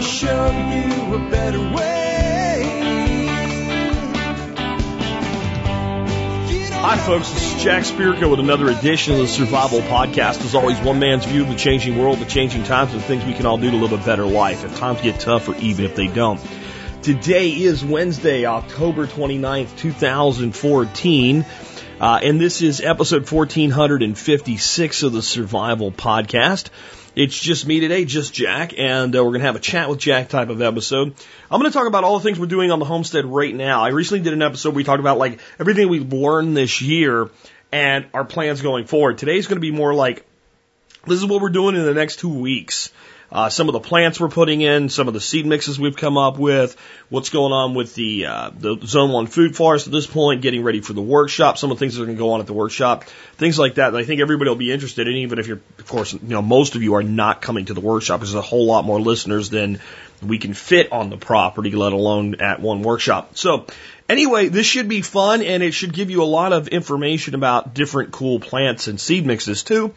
show you a better way. Hi, folks. This is Jack Spirko with another edition of the Survival Podcast. As always, one man's view of the changing world, the changing times, and the things we can all do to live a better life if times get tough or even if they don't. Today is Wednesday, October 29th, 2014. Uh, and this is episode 1456 of the Survival Podcast. It's just me today, just Jack, and uh, we're going to have a chat with Jack type of episode. I'm going to talk about all the things we're doing on the homestead right now. I recently did an episode where we talked about like everything we've learned this year and our plans going forward. Today's going to be more like this is what we're doing in the next two weeks uh, some of the plants we're putting in, some of the seed mixes we've come up with, what's going on with the uh, the Zone One Food Forest at this point, getting ready for the workshop, some of the things that are going to go on at the workshop, things like that. And I think everybody will be interested in, even if you're, of course, you know, most of you are not coming to the workshop. because There's a whole lot more listeners than we can fit on the property, let alone at one workshop. So Anyway, this should be fun and it should give you a lot of information about different cool plants and seed mixes too.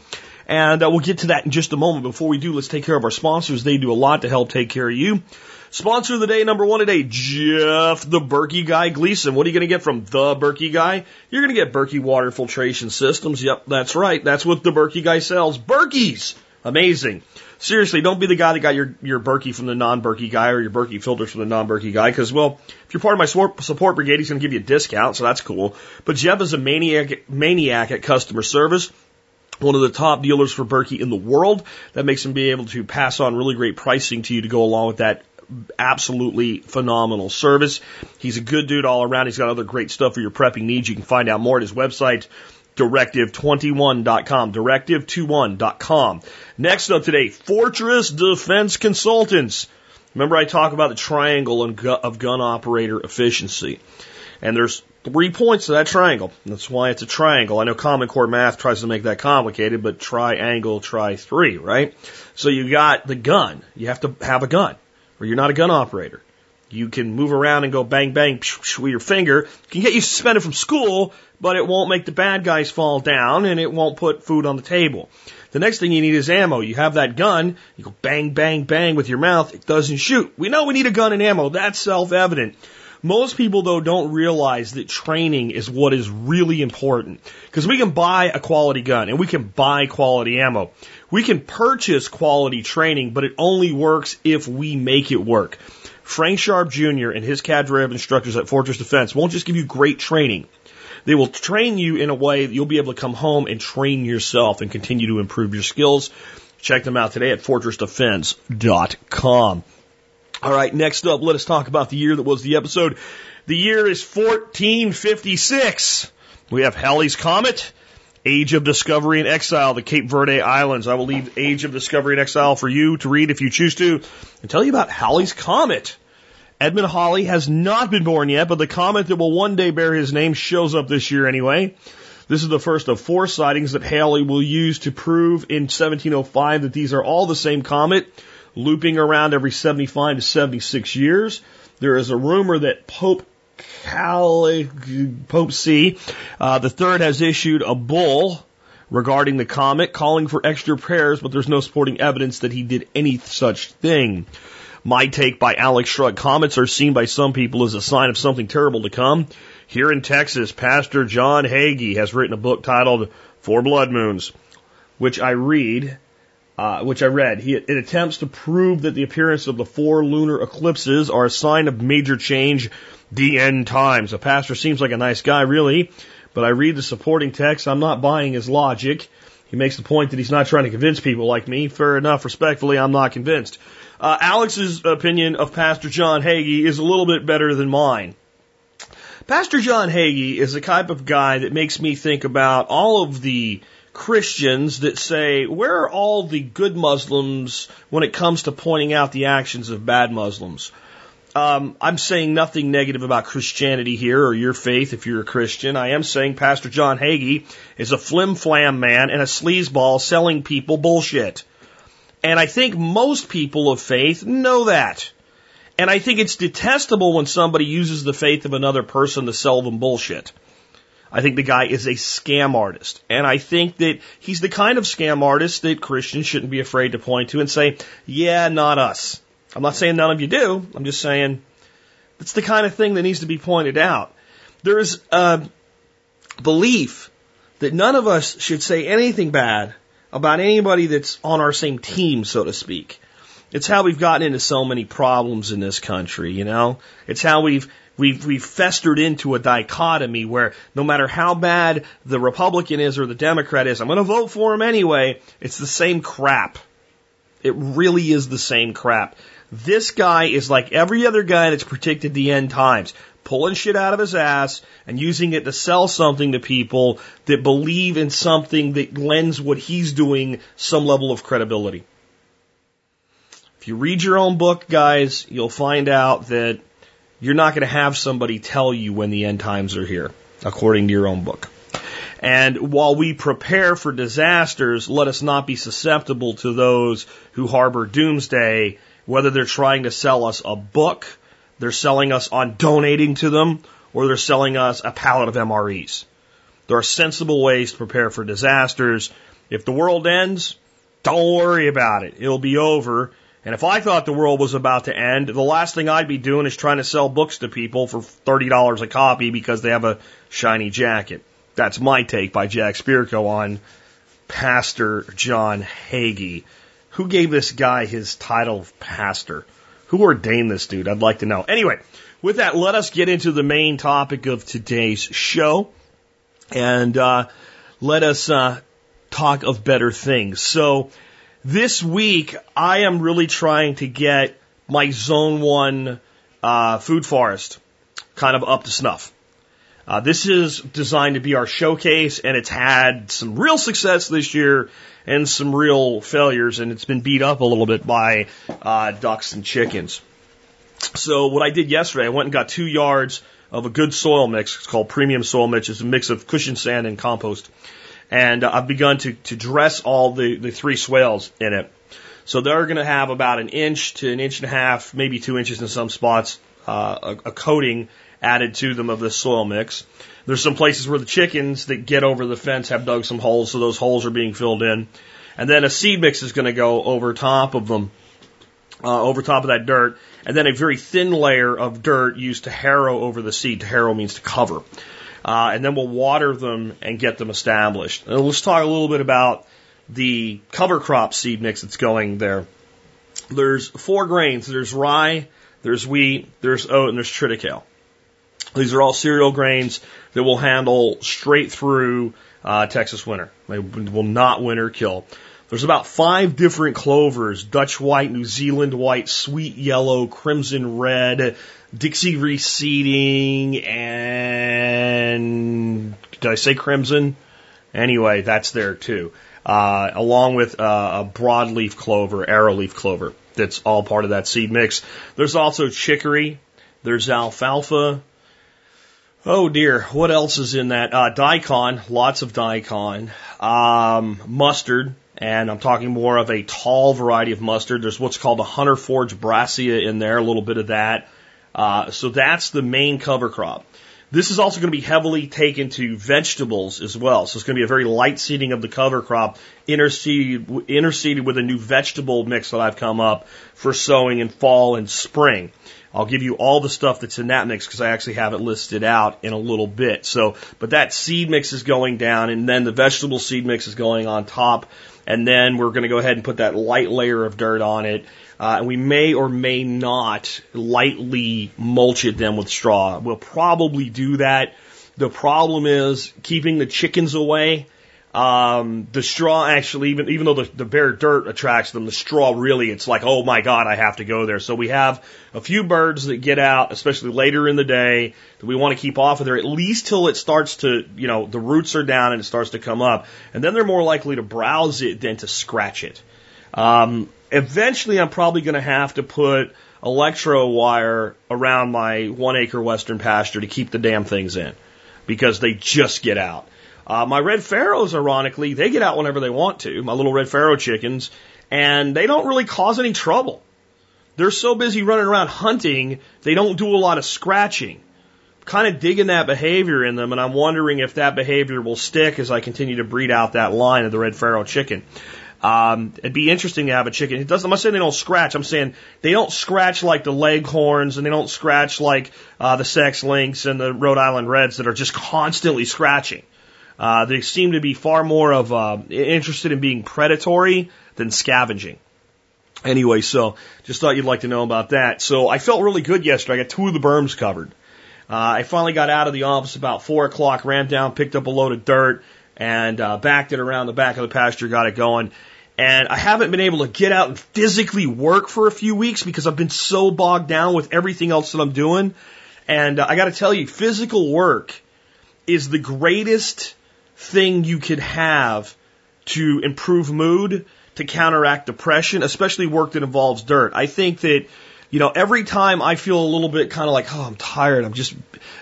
And uh, we'll get to that in just a moment. Before we do, let's take care of our sponsors. They do a lot to help take care of you. Sponsor of the day, number one today, Jeff the Berkey Guy Gleason. What are you going to get from the Berkey Guy? You're going to get Berkey Water Filtration Systems. Yep, that's right. That's what the Berkey Guy sells. Berkeys! Amazing. Seriously, don't be the guy that got your, your Berkey from the non-Berkey guy or your Berkey filters from the non-Berkey guy, because, well, if you're part of my support brigade, he's going to give you a discount, so that's cool. But Jeff is a maniac, maniac at customer service one of the top dealers for Berkey in the world. That makes him be able to pass on really great pricing to you to go along with that absolutely phenomenal service. He's a good dude all around. He's got other great stuff for your prepping needs. You can find out more at his website, directive21.com, directive21.com. Next up today, Fortress Defense Consultants. Remember I talk about the triangle of gun operator efficiency. And there's three points to that triangle. That's why it's a triangle. I know Common Core math tries to make that complicated, but triangle, try three, right? So you got the gun. You have to have a gun, or you're not a gun operator. You can move around and go bang bang with your finger. Can get you suspended from school, but it won't make the bad guys fall down and it won't put food on the table. The next thing you need is ammo. You have that gun, you go bang bang bang with your mouth, it doesn't shoot. We know we need a gun and ammo. That's self-evident. Most people, though, don't realize that training is what is really important. Because we can buy a quality gun and we can buy quality ammo. We can purchase quality training, but it only works if we make it work. Frank Sharp Jr. and his cadre of instructors at Fortress Defense won't just give you great training. They will train you in a way that you'll be able to come home and train yourself and continue to improve your skills. Check them out today at fortressdefense.com. All right, next up, let us talk about the year that was the episode. The year is 1456. We have Halley's Comet, Age of Discovery and Exile, the Cape Verde Islands. I will leave Age of Discovery and Exile for you to read if you choose to, and tell you about Halley's Comet. Edmund Halley has not been born yet, but the comet that will one day bear his name shows up this year anyway. This is the first of four sightings that Halley will use to prove in 1705 that these are all the same comet looping around every 75 to 76 years. There is a rumor that Pope Cali, Pope C, uh, the third has issued a bull regarding the comet, calling for extra prayers, but there's no supporting evidence that he did any such thing. My take by Alex Shrug comets are seen by some people as a sign of something terrible to come. Here in Texas, Pastor John Hagee has written a book titled Four Blood Moons, which I read uh, which I read. He, it attempts to prove that the appearance of the four lunar eclipses are a sign of major change, the end times. The pastor seems like a nice guy, really, but I read the supporting text. I'm not buying his logic. He makes the point that he's not trying to convince people like me. Fair enough. Respectfully, I'm not convinced. Uh, Alex's opinion of Pastor John Hagee is a little bit better than mine. Pastor John Hagee is the type of guy that makes me think about all of the Christians that say, where are all the good Muslims when it comes to pointing out the actions of bad Muslims? Um, I'm saying nothing negative about Christianity here or your faith if you're a Christian. I am saying Pastor John Hagee is a flim flam man and a sleazeball selling people bullshit. And I think most people of faith know that. And I think it's detestable when somebody uses the faith of another person to sell them bullshit. I think the guy is a scam artist. And I think that he's the kind of scam artist that Christians shouldn't be afraid to point to and say, yeah, not us. I'm not saying none of you do. I'm just saying it's the kind of thing that needs to be pointed out. There is a belief that none of us should say anything bad about anybody that's on our same team, so to speak. It's how we've gotten into so many problems in this country, you know? It's how we've we've we've festered into a dichotomy where no matter how bad the Republican is or the Democrat is, I'm going to vote for him anyway. It's the same crap. It really is the same crap. This guy is like every other guy that's predicted the end times, pulling shit out of his ass and using it to sell something to people that believe in something that lends what he's doing some level of credibility. If you read your own book, guys, you'll find out that you're not going to have somebody tell you when the end times are here, according to your own book. And while we prepare for disasters, let us not be susceptible to those who harbor doomsday, whether they're trying to sell us a book, they're selling us on donating to them, or they're selling us a pallet of MREs. There are sensible ways to prepare for disasters. If the world ends, don't worry about it. It'll be over. And if I thought the world was about to end, the last thing I'd be doing is trying to sell books to people for $30 a copy because they have a shiny jacket. That's my take by Jack Spirko on Pastor John Hagee. Who gave this guy his title of pastor? Who ordained this dude? I'd like to know. Anyway, with that, let us get into the main topic of today's show. And uh, let us uh, talk of better things. So, this week, I am really trying to get my Zone 1 uh, food forest kind of up to snuff. Uh, this is designed to be our showcase, and it's had some real success this year and some real failures, and it's been beat up a little bit by uh, ducks and chickens. So what I did yesterday, I went and got two yards of a good soil mix. It's called premium soil mix. It's a mix of cushion sand and compost and uh, I've begun to, to dress all the, the three swales in it. So they're going to have about an inch to an inch and a half, maybe two inches in some spots, uh, a, a coating added to them of this soil mix. There's some places where the chickens that get over the fence have dug some holes, so those holes are being filled in. And then a seed mix is going to go over top of them, uh, over top of that dirt, and then a very thin layer of dirt used to harrow over the seed. To harrow means to cover uh, and then we'll water them and get them established. And let's talk a little bit about the cover crop seed mix that's going there. There's four grains. There's rye, there's wheat, there's oat, and there's triticale. These are all cereal grains that will handle straight through uh, Texas winter. They will not winter kill. There's about five different clovers Dutch white, New Zealand white, sweet yellow, crimson red, Dixie reseeding, and did I say crimson? Anyway, that's there too. Uh, along with uh, a broadleaf clover, arrowleaf clover. That's all part of that seed mix. There's also chicory. There's alfalfa. Oh dear, what else is in that? Uh, daikon, lots of daikon. Um, mustard, and I'm talking more of a tall variety of mustard. There's what's called a Hunter Forage Brassica in there, a little bit of that. Uh, so that's the main cover crop. This is also going to be heavily taken to vegetables as well. So it's going to be a very light seeding of the cover crop, interseeded, interseeded with a new vegetable mix that I've come up for sowing in fall and spring. I'll give you all the stuff that's in that mix because I actually have it listed out in a little bit. So, but that seed mix is going down and then the vegetable seed mix is going on top. And then we're going to go ahead and put that light layer of dirt on it uh, and we may or may not lightly mulch it then with straw. We'll probably do that. The problem is keeping the chickens away. Um, the straw actually, even even though the, the bare dirt attracts them, the straw really, it's like, oh my god, I have to go there. So we have a few birds that get out, especially later in the day, that we want to keep off of there at least till it starts to, you know, the roots are down and it starts to come up, and then they're more likely to browse it than to scratch it. Um, eventually I'm probably going to have to put electro wire around my one acre western pasture to keep the damn things in because they just get out. Uh, my red pharaohs, ironically, they get out whenever they want to, my little red pharaoh chickens, and they don't really cause any trouble. They're so busy running around hunting, they don't do a lot of scratching. kind of digging that behavior in them, and I'm wondering if that behavior will stick as I continue to breed out that line of the red pharaoh chicken. Um, it'd be interesting to have a chicken. It doesn't. I'm not saying they don't scratch. I'm saying they don't scratch like the Leghorns, and they don't scratch like uh, the Sex Links and the Rhode Island Reds that are just constantly scratching. Uh, they seem to be far more of uh, interested in being predatory than scavenging. Anyway, so just thought you'd like to know about that. So I felt really good yesterday. I got two of the berms covered. Uh, I finally got out of the office about four o'clock, ran down, picked up a load of dirt, and uh, backed it around the back of the pasture, got it going. And I haven't been able to get out and physically work for a few weeks because I've been so bogged down with everything else that I'm doing. And uh, I got to tell you, physical work is the greatest thing you could have to improve mood, to counteract depression, especially work that involves dirt. I think that, you know, every time I feel a little bit kind of like, oh, I'm tired, I'm just,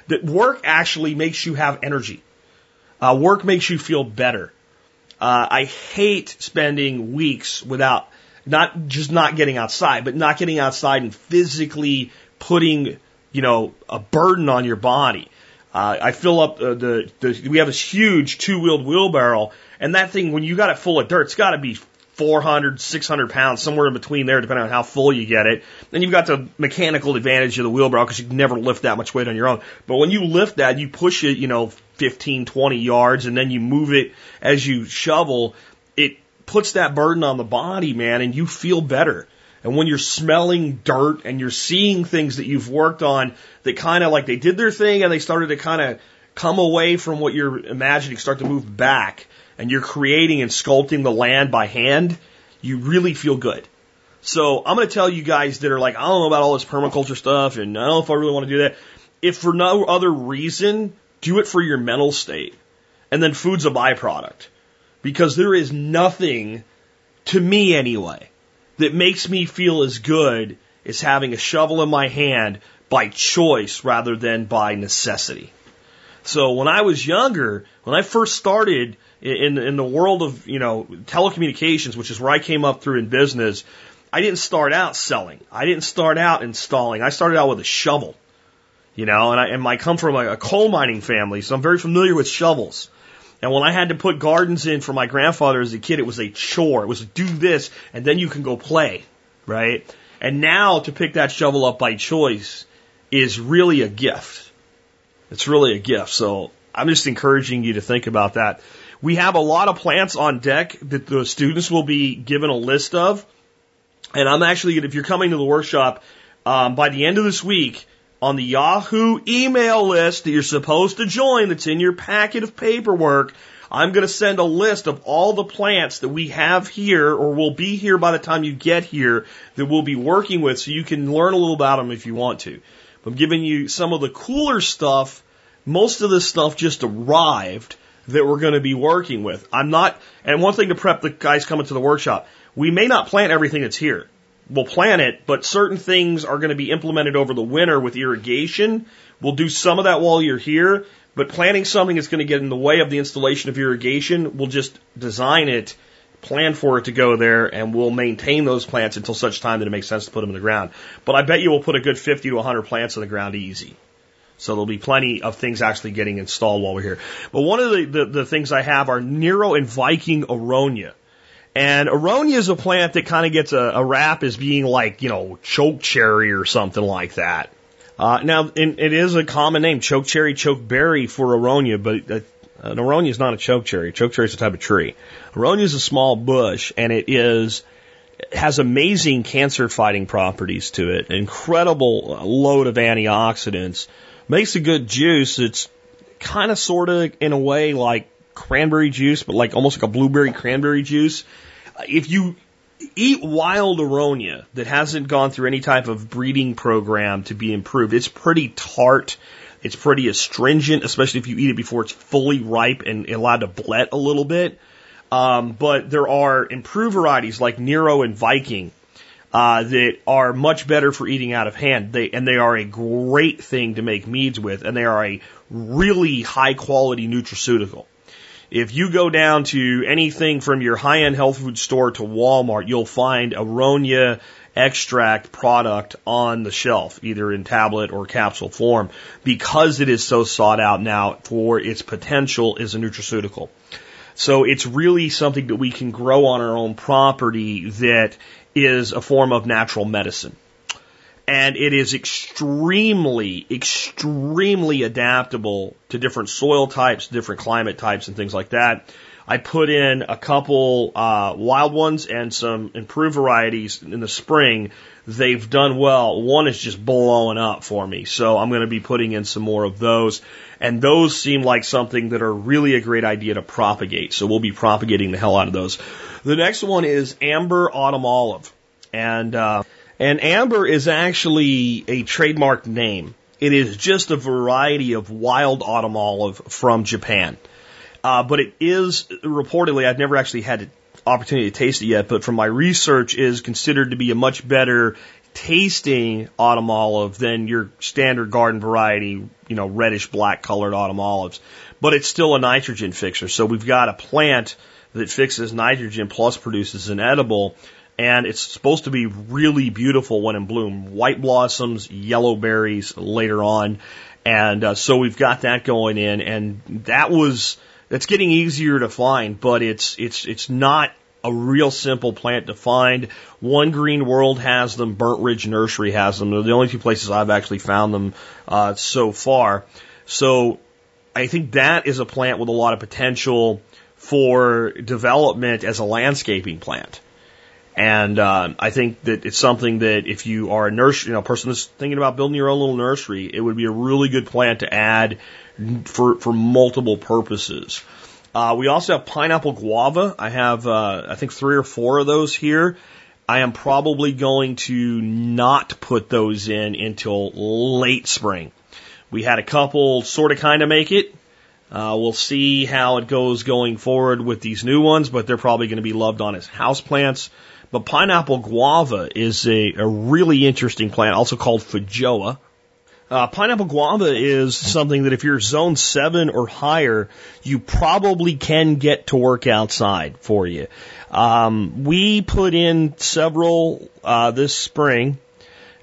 that work actually makes you have energy. Uh, work makes you feel better. Uh, I hate spending weeks without not just not getting outside, but not getting outside and physically putting, you know, a burden on your body. Uh, I fill up uh, the, the, we have this huge two wheeled wheelbarrow and that thing, when you got it full of dirt, it's got to be 400, 600 pounds, somewhere in between there, depending on how full you get it. Then you've got the mechanical advantage of the wheelbarrow because you can never lift that much weight on your own. But when you lift that, you push it, you know, 15, 20 yards and then you move it as you shovel, it puts that burden on the body, man, and you feel better. And when you're smelling dirt and you're seeing things that you've worked on that kind of like they did their thing and they started to kind of come away from what you're imagining, start to move back, and you're creating and sculpting the land by hand, you really feel good. So I'm going to tell you guys that are like, I don't know about all this permaculture stuff and I don't know if I really want to do that. If for no other reason, do it for your mental state. And then food's a byproduct. Because there is nothing, to me anyway, that makes me feel as good as having a shovel in my hand by choice rather than by necessity. So when I was younger, when I first started in in the world of you know telecommunications, which is where I came up through in business, I didn't start out selling. I didn't start out installing. I started out with a shovel. You know, and I and I come from like a coal mining family, so I'm very familiar with shovels. And when I had to put gardens in for my grandfather as a kid, it was a chore. It was do this and then you can go play, right? And now to pick that shovel up by choice is really a gift. It's really a gift. So I'm just encouraging you to think about that. We have a lot of plants on deck that the students will be given a list of. And I'm actually, if you're coming to the workshop, um, by the end of this week, on the Yahoo email list that you're supposed to join that's in your packet of paperwork, I'm going to send a list of all the plants that we have here or will be here by the time you get here that we'll be working with so you can learn a little about them if you want to. I'm giving you some of the cooler stuff. Most of this stuff just arrived that we're going to be working with. I'm not, and one thing to prep the guys coming to the workshop, we may not plant everything that's here. We'll plant it, but certain things are going to be implemented over the winter with irrigation. We'll do some of that while you're here, but planting something that's going to get in the way of the installation of irrigation, we'll just design it, plan for it to go there, and we'll maintain those plants until such time that it makes sense to put them in the ground. But I bet you we'll put a good 50 to 100 plants in the ground easy. So there'll be plenty of things actually getting installed while we're here. But one of the, the, the things I have are Nero and Viking Aronia. And Aronia is a plant that kind of gets a, a rap as being like, you know, choke cherry or something like that. Uh, now, in, it is a common name, choke cherry, choke berry for Aronia, but uh, an Aronia is not a choke cherry. Choke cherry is a type of tree. Aronia is a small bush, and it is has amazing cancer fighting properties to it. Incredible load of antioxidants makes a good juice. It's kind of sort of in a way like cranberry juice, but like almost like a blueberry cranberry juice. If you eat wild aronia that hasn't gone through any type of breeding program to be improved, it's pretty tart. It's pretty astringent, especially if you eat it before it's fully ripe and allowed to blet a little bit. Um, but there are improved varieties like Nero and Viking uh, that are much better for eating out of hand. They and they are a great thing to make meads with, and they are a really high quality nutraceutical. If you go down to anything from your high end health food store to Walmart, you'll find Aronia extract product on the shelf, either in tablet or capsule form, because it is so sought out now for its potential as a nutraceutical. So it's really something that we can grow on our own property that is a form of natural medicine. And it is extremely, extremely adaptable to different soil types, different climate types, and things like that. I put in a couple uh, wild ones and some improved varieties in the spring. They've done well. One is just blowing up for me, so I'm going to be putting in some more of those. And those seem like something that are really a great idea to propagate. So we'll be propagating the hell out of those. The next one is amber autumn olive, and uh, and amber is actually a trademark name. It is just a variety of wild autumn olive from Japan. Uh, but it is reportedly, I've never actually had the opportunity to taste it yet, but from my research is considered to be a much better tasting autumn olive than your standard garden variety, you know, reddish black colored autumn olives. But it's still a nitrogen fixer. So we've got a plant that fixes nitrogen plus produces an edible. And it's supposed to be really beautiful when in bloom. White blossoms, yellow berries later on. And uh, so we've got that going in. And that was, that's getting easier to find, but it's it's it's not a real simple plant to find. One Green World has them, Burnt Ridge Nursery has them. They're the only two places I've actually found them uh, so far. So I think that is a plant with a lot of potential for development as a landscaping plant. And uh, I think that it's something that if you are a you know, person that's thinking about building your own little nursery, it would be a really good plant to add for for multiple purposes. Uh, we also have pineapple guava. I have uh, I think three or four of those here. I am probably going to not put those in until late spring. We had a couple sort of kind of make it. Uh, we'll see how it goes going forward with these new ones, but they're probably going to be loved on as house plants. But pineapple guava is a, a really interesting plant, also called feijoa. Uh, pineapple guava is something that if you're zone seven or higher, you probably can get to work outside for you. Um, we put in several uh, this spring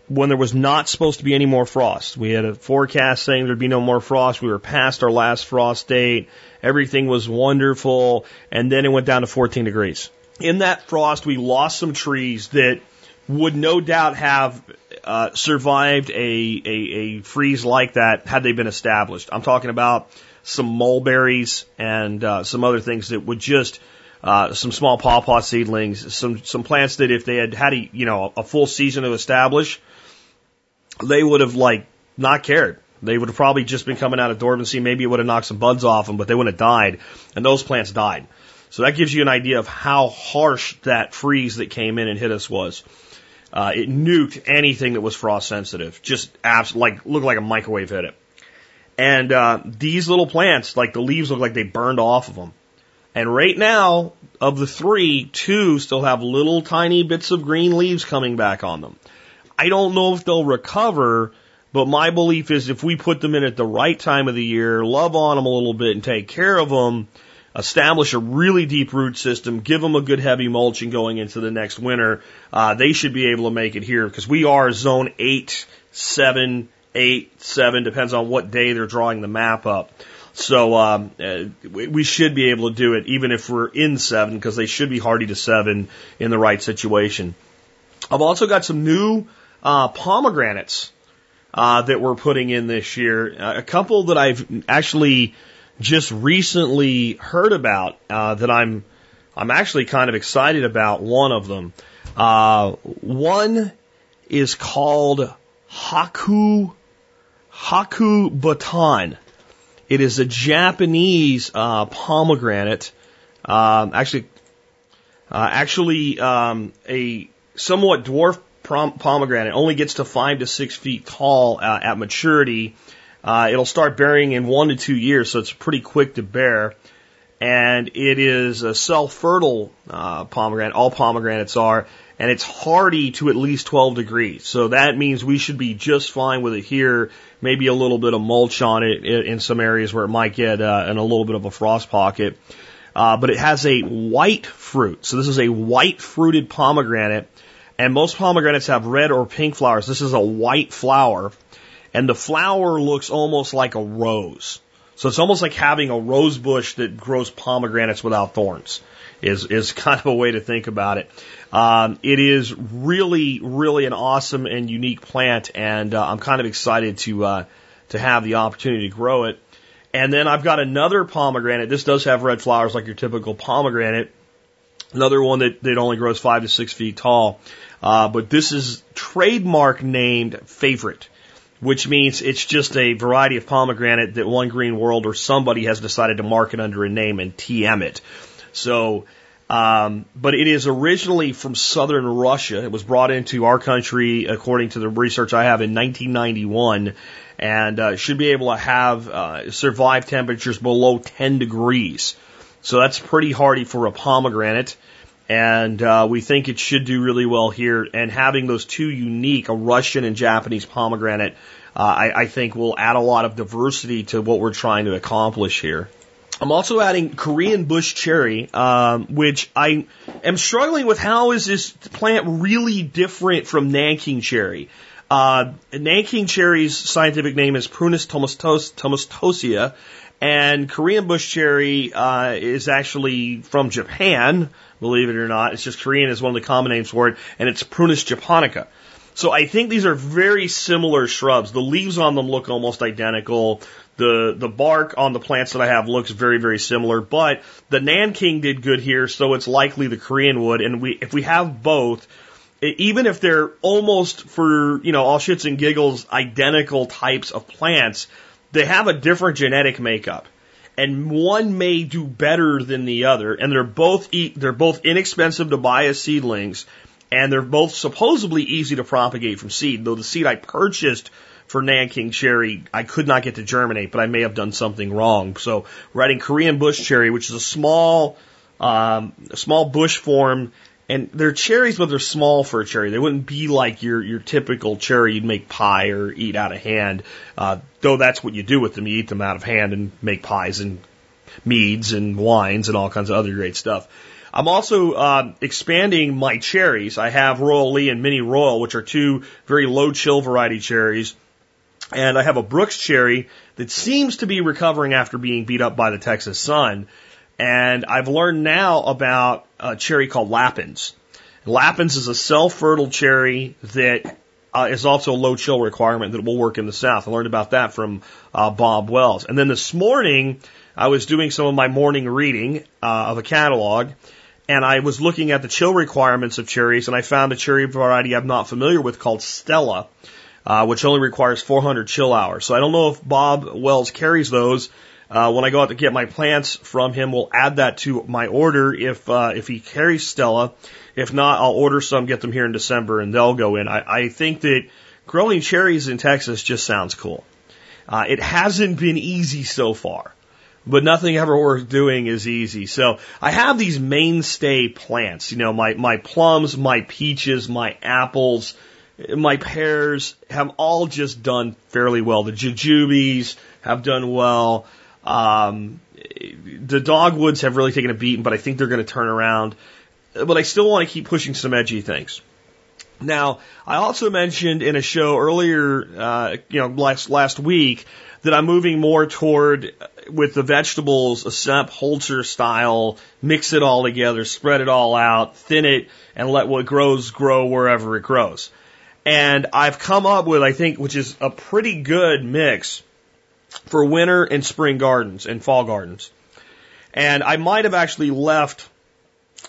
when there was not supposed to be any more frost. We had a forecast saying there'd be no more frost. We were past our last frost date. Everything was wonderful. And then it went down to 14 degrees. In that frost, we lost some trees that would no doubt have uh, survived a, a, a freeze like that had they been established. I'm talking about some mulberries and uh, some other things that would just uh, some small pawpaw seedlings, some some plants that if they had had a you know a full season to establish, they would have like not cared. They would have probably just been coming out of dormancy. Maybe it would have knocked some buds off them, but they wouldn't have died. And those plants died. So that gives you an idea of how harsh that freeze that came in and hit us was. Uh, it nuked anything that was frost sensitive. Just abs- like looked like a microwave hit it. And uh, these little plants, like the leaves look like they burned off of them. And right now, of the three, two still have little tiny bits of green leaves coming back on them. I don't know if they'll recover, but my belief is if we put them in at the right time of the year, love on them a little bit and take care of them, establish a really deep root system, give them a good heavy mulching going into the next winter, uh, they should be able to make it here because we are zone eight, seven, eight, seven, depends on what day they're drawing the map up. So um, uh, we should be able to do it even if we're in seven because they should be hardy to seven in the right situation. I've also got some new uh, pomegranates uh, that we're putting in this year. A couple that I've actually just recently heard about uh, that I'm I'm actually kind of excited about. One of them, uh, one is called Haku Haku Batan. It is a Japanese uh, pomegranate. Um, actually, uh, actually, um, a somewhat dwarf pomegranate only gets to five to six feet tall uh, at maturity uh, it'll start bearing in one to two years, so it's pretty quick to bear. And it is a self-fertile uh, pomegranate. All pomegranates are, and it's hardy to at least 12 degrees. So that means we should be just fine with it here. Maybe a little bit of mulch on it in some areas where it might get uh, in a little bit of a frost pocket. Uh, but it has a white fruit. So this is a white fruited pomegranate. And most pomegranates have red or pink flowers. This is a white flower and the flower looks almost like a rose. So it's almost like having a rose bush that grows pomegranates without thorns is, is kind of a way to think about it. Um, it is really, really an awesome and unique plant, and uh, I'm kind of excited to uh, to have the opportunity to grow it. And then I've got another pomegranate. This does have red flowers like your typical pomegranate. Another one that, that only grows five to six feet tall. Uh, but this is trademark named favorite, which means it's just a variety of pomegranate that One Green World or somebody has decided to market under a name and TM it. So, um, but it is originally from southern Russia. It was brought into our country, according to the research I have, in 1991, and uh, should be able to have uh, survive temperatures below 10 degrees. So that's pretty hardy for a pomegranate. And uh, we think it should do really well here. And having those two unique, a Russian and Japanese pomegranate, uh, I, I think will add a lot of diversity to what we're trying to accomplish here. I'm also adding Korean bush cherry, um, which I am struggling with. How is this plant really different from Nanking cherry? Uh, Nanking cherry's scientific name is Prunus tomastos, tomastosia, and Korean bush cherry uh, is actually from Japan, believe it or not. It's just Korean is one of the common names for it, and it's Prunus japonica. So I think these are very similar shrubs. The leaves on them look almost identical. The the bark on the plants that I have looks very very similar, but the Nanking did good here, so it's likely the Korean would. And we if we have both, even if they're almost for you know all shits and giggles identical types of plants, they have a different genetic makeup. And one may do better than the other, and they're both eat, they're both inexpensive to buy as seedlings, and they're both supposedly easy to propagate from seed. Though the seed I purchased for Nanking cherry, I could not get to germinate, but I may have done something wrong. So we're Korean bush cherry, which is a small, um, a small bush form, and they're cherries, but they're small for a cherry. They wouldn't be like your your typical cherry you'd make pie or eat out of hand. Uh, though that's what you do with them. You eat them out of hand and make pies and meads and wines and all kinds of other great stuff. I'm also uh, expanding my cherries. I have Royal Lee and Minnie Royal, which are two very low chill variety cherries. And I have a Brooks cherry that seems to be recovering after being beat up by the Texas sun. And I've learned now about a cherry called Lapins. Lapins is a self-fertile cherry that uh, is also a low chill requirement that will work in the south. I learned about that from uh, Bob Wells. And then this morning, I was doing some of my morning reading uh, of a catalog, and I was looking at the chill requirements of cherries, and I found a cherry variety I'm not familiar with called Stella uh, which only requires 400 chill hours. So I don't know if Bob Wells carries those. Uh, when I go out to get my plants from him, we'll add that to my order if uh, if he carries Stella. If not, I'll order some, get them here in December, and they'll go in. I, I think that growing cherries in Texas just sounds cool. Uh, it hasn't been easy so far, but nothing ever worth doing is easy. So I have these mainstay plants, you know, my, my plums, my peaches, my apples, my pears have all just done fairly well. The jujubes have done well. Um, the dogwoods have really taken a beating, but I think they're going to turn around. But I still want to keep pushing some edgy things. Now, I also mentioned in a show earlier, uh, you know, last last week that I'm moving more toward with the vegetables a Sepp Holzer style, mix it all together, spread it all out, thin it, and let what grows grow wherever it grows. And I've come up with, I think, which is a pretty good mix for winter and spring gardens and fall gardens. And I might have actually left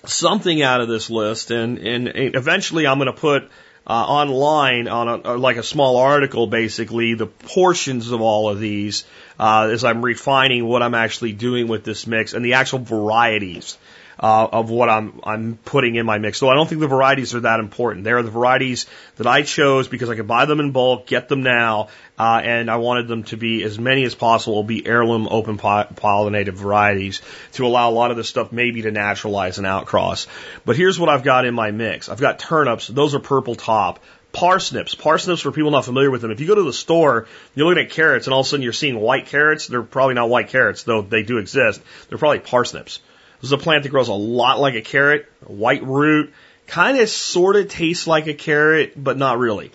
something out of this list and, and eventually I'm going to put uh, online on a, like a small article basically the portions of all of these uh, as I'm refining what I'm actually doing with this mix and the actual varieties uh, of what I'm I'm putting in my mix. So I don't think the varieties are that important. They are the varieties that I chose because I could buy them in bulk, get them now, uh, and I wanted them to be as many as possible, be heirloom open pollinated varieties to allow a lot of this stuff maybe to naturalize and outcross. But here's what I've got in my mix. I've got turnips. Those are purple top parsnips. Parsnips, for people not familiar with them, if you go to the store, you're looking at carrots, and all of a sudden you're seeing white carrots. They're probably not white carrots, though they do exist. They're probably parsnips. This is a plant that grows a lot like a carrot, a white root, kind of sort of tastes like a carrot, but not really.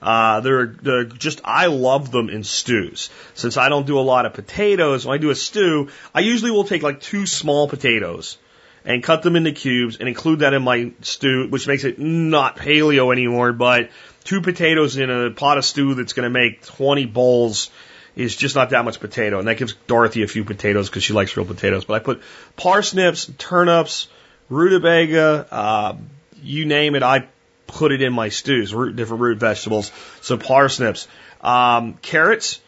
Uh, they're, they're just, I love them in stews. Since I don't do a lot of potatoes, when I do a stew, I usually will take like two small potatoes and cut them into cubes and include that in my stew, which makes it not paleo anymore, but two potatoes in a pot of stew that's going to make 20 bowls is just not that much potato. And that gives Dorothy a few potatoes because she likes real potatoes. But I put parsnips, turnips, rutabaga, uh, you name it, I put it in my stews, root, different root vegetables. So parsnips, um, carrots.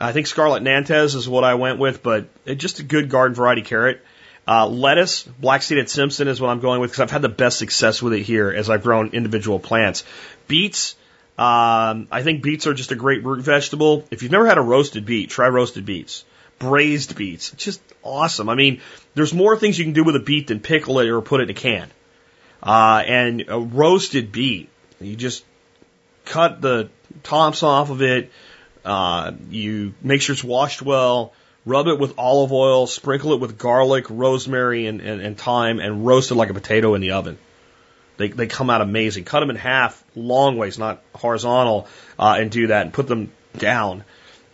I think Scarlet Nantes is what I went with, but just a good garden variety carrot. Uh, lettuce, black seeded Simpson is what I'm going with because I've had the best success with it here as I've grown individual plants. Beets, um, I think beets are just a great root vegetable. If you've never had a roasted beet, try roasted beets. Braised beets, just awesome. I mean, there's more things you can do with a beet than pickle it or put it in a can. Uh, and a roasted beet, you just cut the tops off of it. Uh, you make sure it's washed well rub it with olive oil, sprinkle it with garlic, rosemary, and, and, and thyme, and roast it like a potato in the oven. They, they come out amazing. Cut them in half, long ways, not horizontal, uh, and do that, and put them down.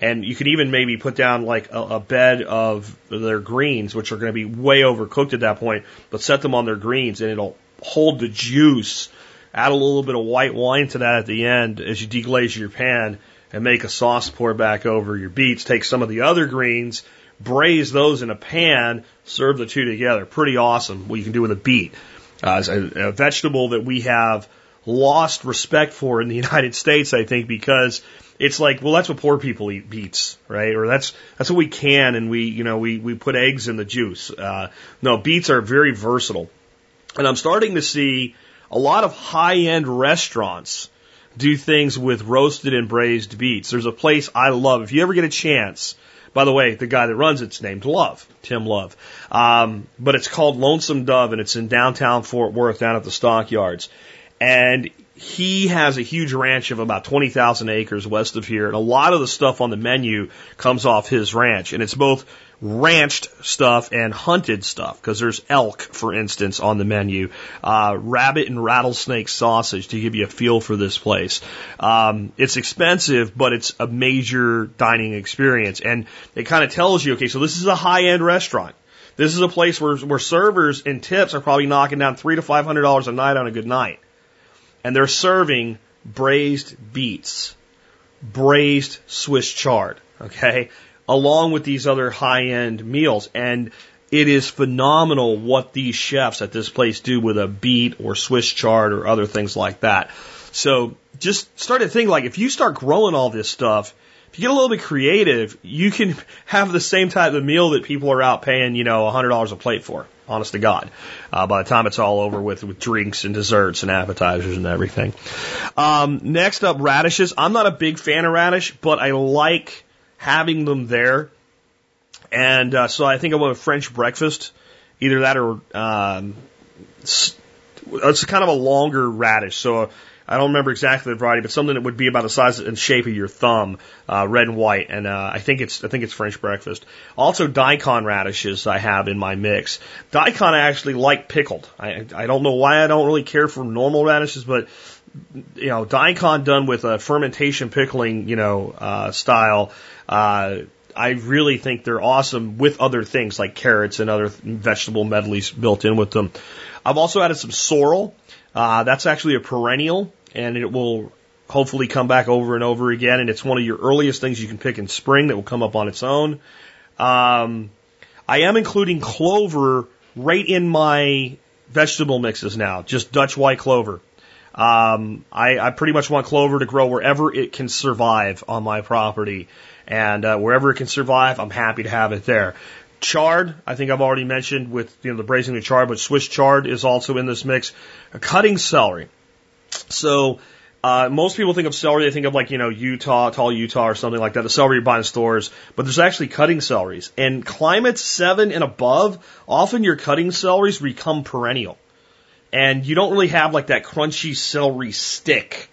And you could even maybe put down like a, a bed of their greens, which are going to be way overcooked at that point, but set them on their greens, and it'll hold the juice. Add a little bit of white wine to that at the end as you deglaze your pan, and make a sauce pour back over your beets. Take some of the other greens, braise those in a pan, serve the two together. Pretty awesome what you can do with a beet. Uh, a, a vegetable that we have lost respect for in the United States, I think, because it's like, well, that's what poor people eat beets, right? Or that's that's what we can, and we, you know, we we put eggs in the juice. Uh, no, beets are very versatile, and I'm starting to see a lot of high end restaurants do things with roasted and braised beets. There's a place I love. If you ever get a chance, by the way, the guy that runs it's named Love, Tim Love. Um, but it's called Lonesome Dove and it's in downtown Fort Worth down at the stockyards. And he has a huge ranch of about 20,000 acres west of here. And a lot of the stuff on the menu comes off his ranch. And it's both ranched stuff and hunted stuff because there's elk, for instance, on the menu. Uh, rabbit and rattlesnake sausage to give you a feel for this place. Um, it's expensive, but it's a major dining experience, and it kind of tells you, okay, so this is a high end restaurant. This is a place where where servers and tips are probably knocking down three to five hundred dollars a night on a good night, and they're serving braised beets, braised Swiss chard. Okay, along with these other high end meals. And it is phenomenal what these chefs at this place do with a beet or Swiss chard or other things like that. So just start to think like if you start growing all this stuff, if you get a little bit creative, you can have the same type of meal that people are out paying, you know, a hundred dollars a plate for. Honest to God, uh, by the time it's all over with, with drinks and desserts and appetizers and everything. Um, next up, radishes. I'm not a big fan of radish, but I like having them there. And uh, so I think I went with French breakfast, either that or um, it's, kind of a longer radish. So I don't remember exactly the variety, but something that would be about the size and shape of your thumb, uh, red and white. And uh, I think it's I think it's French breakfast. Also, daikon radishes I have in my mix. Daikon I actually like pickled. I I don't know why I don't really care for normal radishes, but you know, daikon done with a fermentation pickling, you know, uh, style uh, I really think they're awesome with other things like carrots and other vegetable medleys built in with them. I've also added some sorrel. Uh, that's actually a perennial and it will hopefully come back over and over again. And it's one of your earliest things you can pick in spring that will come up on its own. Um, I am including clover right in my vegetable mixes now, just Dutch white clover. Um, I, I pretty much want clover to grow wherever it can survive on my property. And uh, wherever it can survive, I'm happy to have it there. Chard, I think I've already mentioned with you know the braising of chard, but Swiss chard is also in this mix. Cutting celery. So uh, most people think of celery, they think of like, you know, Utah, tall Utah or something like that, the celery you buy in stores, but there's actually cutting celeries. And climates seven and above, often your cutting celeries become perennial. And you don't really have like that crunchy celery stick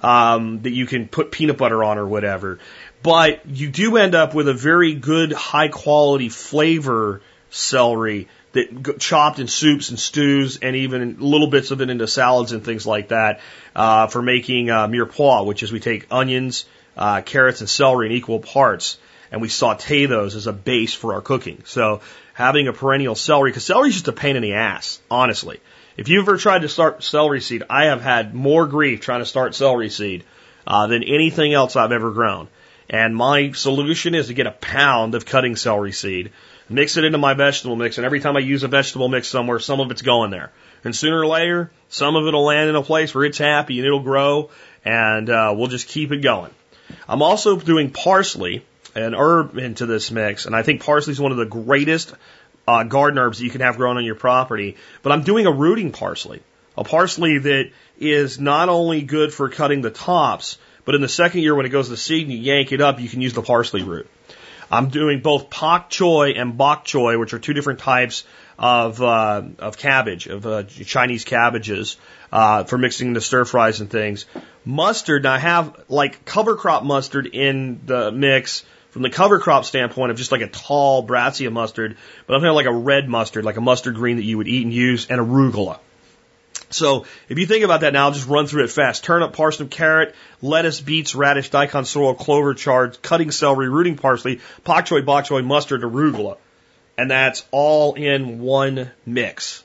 um, that you can put peanut butter on or whatever but you do end up with a very good, high quality flavor celery that chopped in soups and stews and even little bits of it into salads and things like that uh, for making uh, mirepoix, which is we take onions, uh, carrots, and celery in equal parts and we saute those as a base for our cooking. So having a perennial celery, because celery is just a pain in the ass, honestly. If you've ever tried to start celery seed, I have had more grief trying to start celery seed uh, than anything else I've ever grown. And my solution is to get a pound of cutting celery seed, mix it into my vegetable mix, and every time I use a vegetable mix somewhere, some of it's going there. And sooner or later, some of it will land in a place where it's happy and it'll grow, and uh, we'll just keep it going. I'm also doing parsley, an herb into this mix, and I think parsley is one of the greatest uh, garden herbs that you can have grown on your property. But I'm doing a rooting parsley, a parsley that is not only good for cutting the tops, but in the second year when it goes to seed and you yank it up, you can use the parsley root. I'm doing both pak choy and bok choy, which are two different types of uh, of cabbage, of uh, Chinese cabbages, uh, for mixing into stir fries and things. Mustard, I have like cover crop mustard in the mix from the cover crop standpoint of just like a tall Brassica mustard, but I'm talking like a red mustard, like a mustard green that you would eat and use, and arugula. So if you think about that now, I'll just run through it fast. Turnip, parsnip, carrot, lettuce, beets, radish, daikon, sorrel, clover, chard, cutting celery, rooting parsley, pak choy, bok choy, mustard, arugula. And that's all in one mix.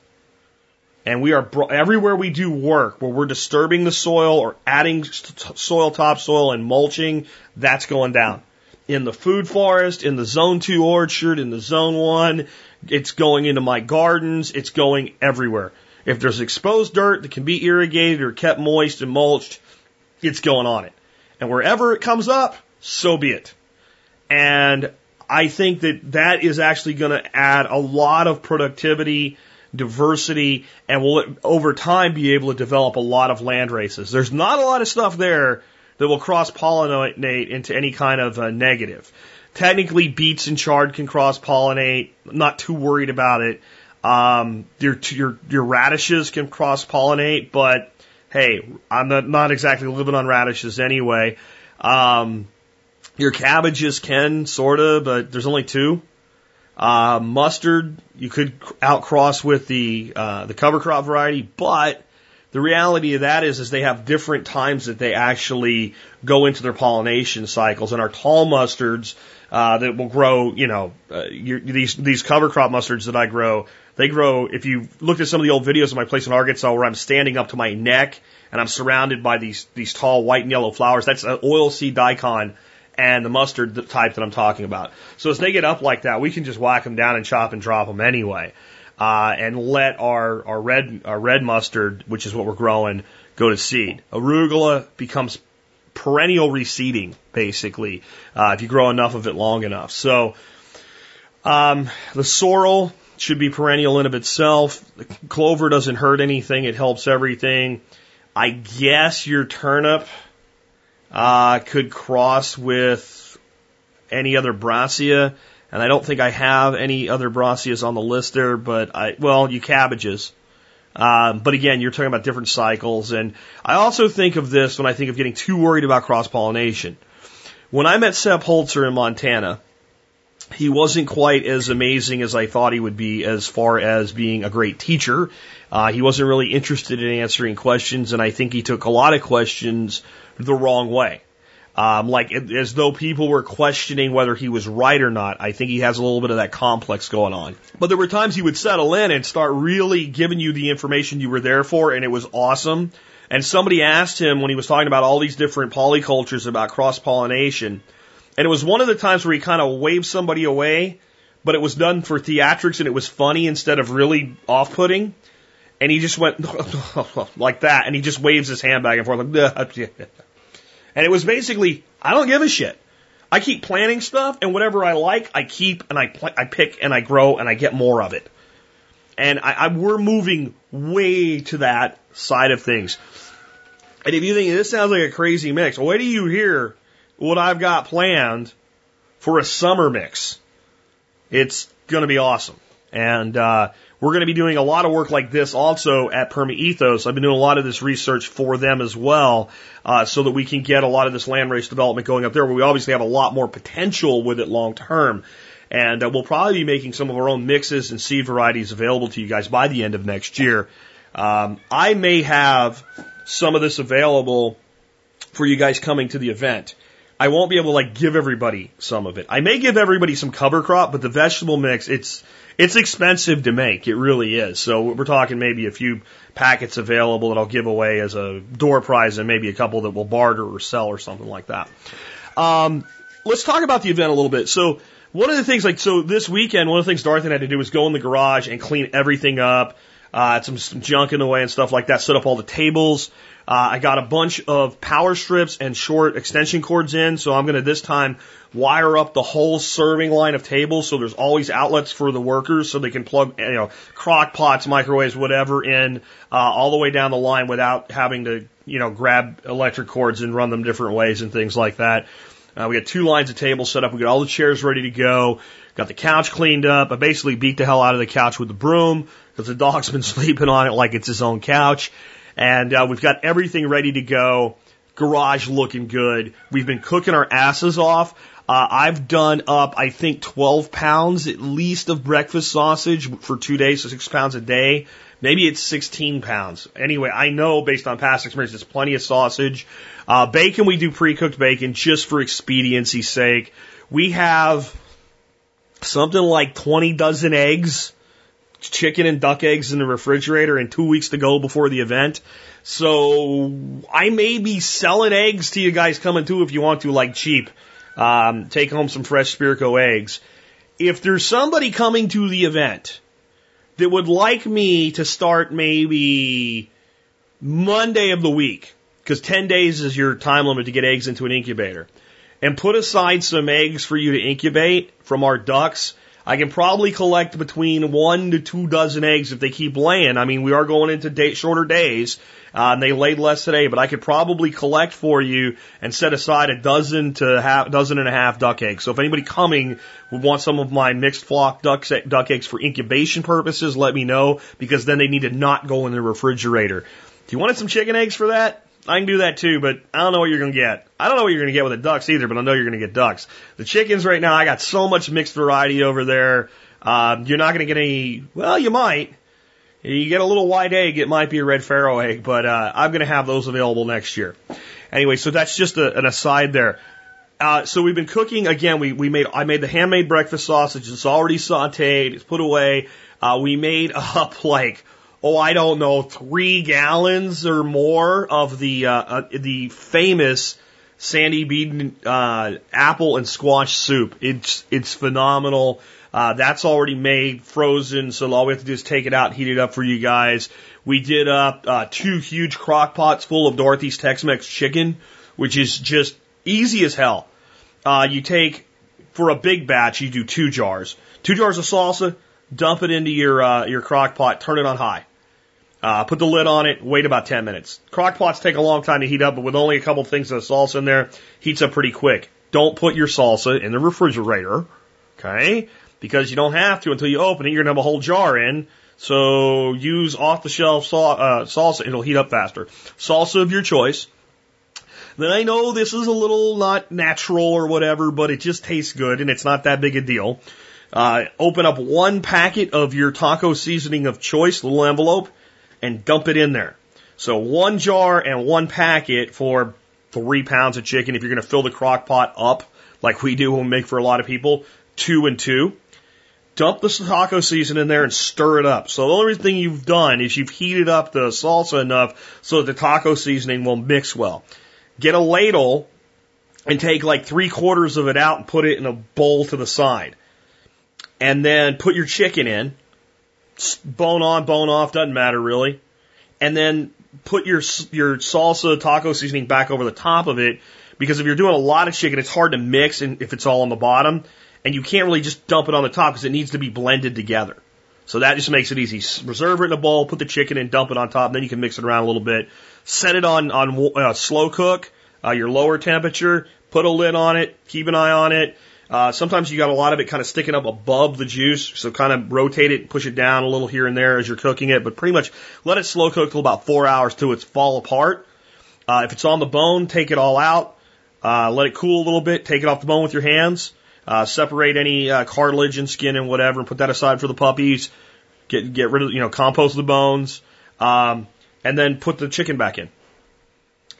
And we are, everywhere we do work where we're disturbing the soil or adding soil, topsoil and mulching, that's going down in the food forest, in the zone two orchard, in the zone one. It's going into my gardens. It's going everywhere. If there's exposed dirt that can be irrigated or kept moist and mulched, it's going on it. And wherever it comes up, so be it. And I think that that is actually going to add a lot of productivity, diversity, and will over time be able to develop a lot of land races. There's not a lot of stuff there that will cross pollinate into any kind of uh, negative. Technically, beets and chard can cross pollinate. Not too worried about it. Um, your your your radishes can cross pollinate, but hey, I'm not, not exactly living on radishes anyway. Um, your cabbages can sort of, but there's only two. Uh, mustard you could outcross with the uh, the cover crop variety, but the reality of that is, is they have different times that they actually go into their pollination cycles. And our tall mustards uh, that will grow, you know, uh, these these cover crop mustards that I grow, they grow. If you looked at some of the old videos of my place in Arkansas where I'm standing up to my neck and I'm surrounded by these these tall white and yellow flowers, that's an oil seed daikon and the mustard type that I'm talking about. So as they get up like that, we can just whack them down and chop and drop them anyway uh, and let our, our red our red mustard, which is what we're growing, go to seed. Arugula becomes perennial reseeding, basically, uh, if you grow enough of it long enough. So um, the sorrel should be perennial in of itself. The clover doesn't hurt anything; it helps everything. I guess your turnip uh, could cross with any other brassica. And I don't think I have any other brassicas on the list there, but I, well, you cabbages. Um, but again, you're talking about different cycles. And I also think of this when I think of getting too worried about cross pollination. When I met Sepp Holzer in Montana, he wasn't quite as amazing as I thought he would be as far as being a great teacher. Uh, he wasn't really interested in answering questions, and I think he took a lot of questions the wrong way um, like as though people were questioning whether he was right or not. I think he has a little bit of that complex going on. But there were times he would settle in and start really giving you the information you were there for, and it was awesome. And somebody asked him when he was talking about all these different polycultures about cross pollination, and it was one of the times where he kind of waved somebody away, but it was done for theatrics and it was funny instead of really off putting. And he just went like that, and he just waves his hand back and forth like. And it was basically, I don't give a shit. I keep planting stuff, and whatever I like, I keep and I pl- I pick and I grow and I get more of it. And I, I, we're moving way to that side of things. And if you think this sounds like a crazy mix, wait till you hear what I've got planned for a summer mix. It's going to be awesome. And uh, we're going to be doing a lot of work like this also at Perma Ethos. I've been doing a lot of this research for them as well, uh, so that we can get a lot of this land race development going up there, where we obviously have a lot more potential with it long term. And uh, we'll probably be making some of our own mixes and seed varieties available to you guys by the end of next year. Um, I may have some of this available for you guys coming to the event. I won't be able to like give everybody some of it. I may give everybody some cover crop, but the vegetable mix, it's it's expensive to make. It really is. So we're talking maybe a few packets available that I'll give away as a door prize and maybe a couple that we'll barter or sell or something like that. Um, let's talk about the event a little bit. So one of the things like so this weekend, one of the things Dorothy had to do was go in the garage and clean everything up. Uh, some, some junk in the way and stuff like that. Set up all the tables. Uh, I got a bunch of power strips and short extension cords in, so I'm going to this time wire up the whole serving line of tables so there's always outlets for the workers so they can plug, you know, crock pots, microwaves, whatever in uh, all the way down the line without having to, you know, grab electric cords and run them different ways and things like that. Uh, we got two lines of tables set up. We got all the chairs ready to go. Got the couch cleaned up. I basically beat the hell out of the couch with the broom because the dog's been sleeping on it like it's his own couch. And uh, we've got everything ready to go. Garage looking good. We've been cooking our asses off. Uh, I've done up, I think, 12 pounds at least of breakfast sausage for two days, so six pounds a day. Maybe it's 16 pounds. Anyway, I know based on past experience, there's plenty of sausage. Uh, bacon, we do pre-cooked bacon just for expediency's sake. We have something like 20 dozen eggs chicken and duck eggs in the refrigerator and two weeks to go before the event. So I may be selling eggs to you guys coming too if you want to, like cheap. Um, take home some fresh Spirko eggs. If there's somebody coming to the event that would like me to start maybe Monday of the week, because 10 days is your time limit to get eggs into an incubator, and put aside some eggs for you to incubate from our ducks, I can probably collect between one to two dozen eggs if they keep laying. I mean, we are going into day, shorter days, uh, and they laid less today, but I could probably collect for you and set aside a dozen to half, dozen and a half duck eggs. So if anybody coming would want some of my mixed flock duck, duck eggs for incubation purposes, let me know because then they need to not go in the refrigerator. Do you want some chicken eggs for that? I can do that too, but I don't know what you're going to get. I don't know what you're going to get with the ducks either, but I know you're going to get ducks. The chickens right now, I got so much mixed variety over there. Uh, you're not going to get any, well, you might. You get a little white egg, it might be a red Faro egg, but uh, I'm going to have those available next year. Anyway, so that's just a, an aside there. Uh, so we've been cooking again. We we made I made the handmade breakfast sausage. It's already sautéed. It's put away. Uh, we made up like oh, I don't know, three gallons or more of the uh, uh, the famous Sandy Bean uh, apple and squash soup. It's it's phenomenal. Uh, that's already made, frozen, so all we have to do is take it out, heat it up for you guys. We did up uh, two huge crock pots full of Dorothy's Tex-Mex chicken, which is just easy as hell. Uh, you take for a big batch, you do two jars, two jars of salsa, dump it into your uh, your crock pot, turn it on high. Uh, put the lid on it, wait about 10 minutes. Crock pots take a long time to heat up, but with only a couple things of salsa in there, heats up pretty quick. Don't put your salsa in the refrigerator, okay? Because you don't have to until you open it. You're gonna have a whole jar in. So use off the shelf sal- uh, salsa. It'll heat up faster. Salsa of your choice. Then I know this is a little not natural or whatever, but it just tastes good and it's not that big a deal. Uh, open up one packet of your taco seasoning of choice, little envelope and dump it in there. So one jar and one packet for three pounds of chicken. If you're going to fill the crock pot up like we do when we make for a lot of people, two and two. Dump the taco season in there and stir it up. So the only thing you've done is you've heated up the salsa enough so that the taco seasoning will mix well. Get a ladle and take like three quarters of it out and put it in a bowl to the side. And then put your chicken in bone on, bone off, doesn't matter really. And then put your your salsa taco seasoning back over the top of it because if you're doing a lot of chicken, it's hard to mix and if it's all on the bottom, and you can't really just dump it on the top because it needs to be blended together. So that just makes it easy. Reserve it in a bowl, put the chicken in, dump it on top, and then you can mix it around a little bit. Set it on on uh, slow cook, uh, your lower temperature. Put a lid on it. Keep an eye on it. Uh, sometimes you got a lot of it kind of sticking up above the juice, so kind of rotate it, push it down a little here and there as you're cooking it, but pretty much let it slow cook till about four hours till it's fall apart. Uh, if it's on the bone, take it all out, uh, let it cool a little bit, take it off the bone with your hands. uh, separate any uh, cartilage and skin and whatever, and put that aside for the puppies. Get get rid of you know compost the bones, um, and then put the chicken back in.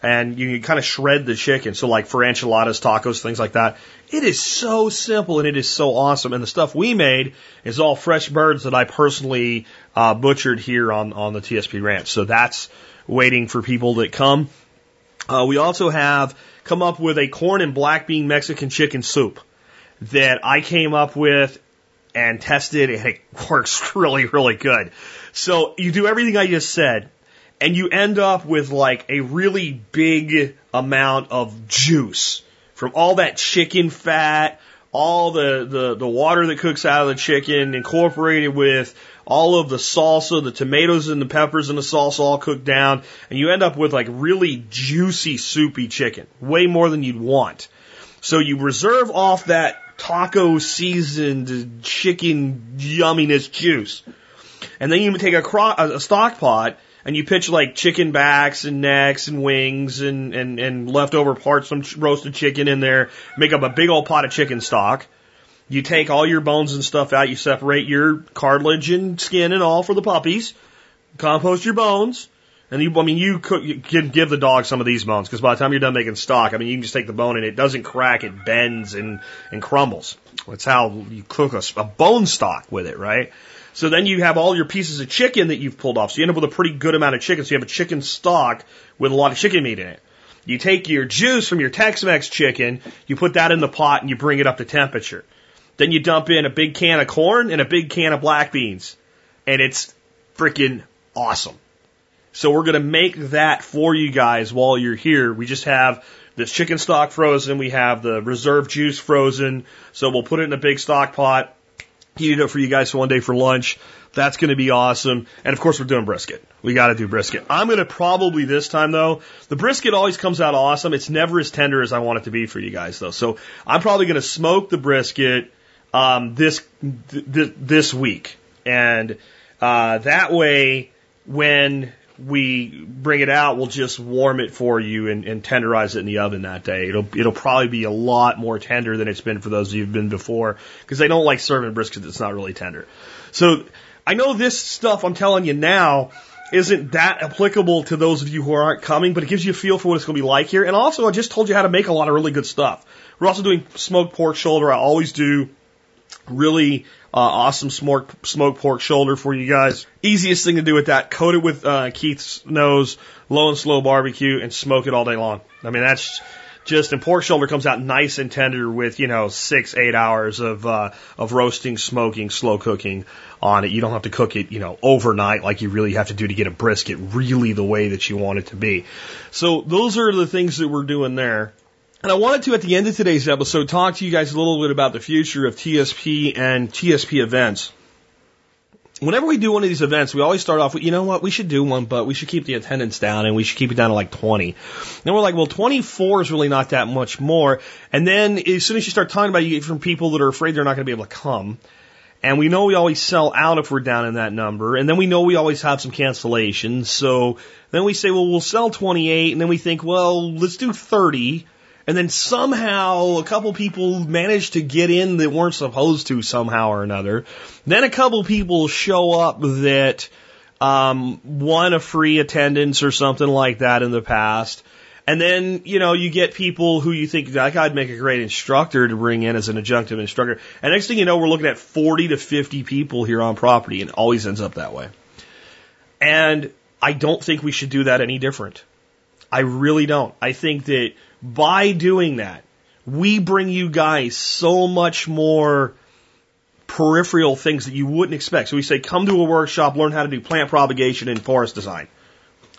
And you can kind of shred the chicken. So like for enchiladas, tacos, things like that. It is so simple and it is so awesome. And the stuff we made is all fresh birds that I personally uh, butchered here on on the TSP ranch. So that's waiting for people that come. Uh, we also have come up with a corn and black bean Mexican chicken soup that I came up with and tested and it works really, really good. So you do everything I just said and you end up with like a really big amount of juice from all that chicken fat, all the, the, the water that cooks out of the chicken incorporated with all of the salsa, the tomatoes and the peppers and the salsa all cooked down, and you end up with like really juicy, soupy chicken, way more than you'd want. So you reserve off that taco seasoned chicken yumminess juice. And then you take a, cro- a stock pot and you pitch like chicken backs and necks and wings and, and, and leftover parts from roasted chicken in there, make up a big old pot of chicken stock. You take all your bones and stuff out, you separate your cartilage and skin and all for the puppies, compost your bones, and you, I mean, you could you can give the dog some of these bones because by the time you're done making stock, I mean, you can just take the bone and it doesn't crack, it bends and, and crumbles. That's how you cook a, a bone stock with it, right? So then you have all your pieces of chicken that you've pulled off. So you end up with a pretty good amount of chicken. So you have a chicken stock with a lot of chicken meat in it. You take your juice from your Tex-Mex chicken, you put that in the pot and you bring it up to temperature. Then you dump in a big can of corn and a big can of black beans. And it's freaking awesome. So we're going to make that for you guys while you're here. We just have this chicken stock frozen. We have the reserve juice frozen. So we'll put it in a big stock pot, heat it up for you guys one day for lunch. That's going to be awesome. And of course, we're doing brisket. We got to do brisket. I'm going to probably this time though, the brisket always comes out awesome. It's never as tender as I want it to be for you guys though. So I'm probably going to smoke the brisket, um, this, th- this week. And, uh, that way, when we bring it out, we'll just warm it for you and, and tenderize it in the oven that day. It'll it'll probably be a lot more tender than it's been for those of you who've been before because they don't like serving brisket that's not really tender. So I know this stuff I'm telling you now isn't that applicable to those of you who aren't coming, but it gives you a feel for what it's going to be like here. And also, I just told you how to make a lot of really good stuff. We're also doing smoked pork shoulder. I always do really uh, awesome smoked, smoked pork shoulder for you guys. Easiest thing to do with that, coat it with uh, Keith's nose, low and slow barbecue, and smoke it all day long. I mean, that's just, and pork shoulder comes out nice and tender with, you know, six, eight hours of, uh, of roasting, smoking, slow cooking on it. You don't have to cook it, you know, overnight like you really have to do to get a brisket really the way that you want it to be. So those are the things that we're doing there. And I wanted to, at the end of today's episode, talk to you guys a little bit about the future of TSP and TSP events. Whenever we do one of these events, we always start off with, you know what, we should do one, but we should keep the attendance down and we should keep it down to like 20. Then we're like, well, 24 is really not that much more. And then as soon as you start talking about it, you get from people that are afraid they're not going to be able to come. And we know we always sell out if we're down in that number. And then we know we always have some cancellations. So then we say, well, we'll sell 28. And then we think, well, let's do 30 and then somehow a couple people managed to get in that weren't supposed to somehow or another. Then a couple people show up that um, won a free attendance or something like that in the past. And then, you know, you get people who you think that guy'd make a great instructor to bring in as an adjunctive instructor. And next thing you know, we're looking at 40 to 50 people here on property and it always ends up that way. And I don't think we should do that any different. I really don't. I think that by doing that, we bring you guys so much more peripheral things that you wouldn't expect. So we say, come to a workshop, learn how to do plant propagation and forest design.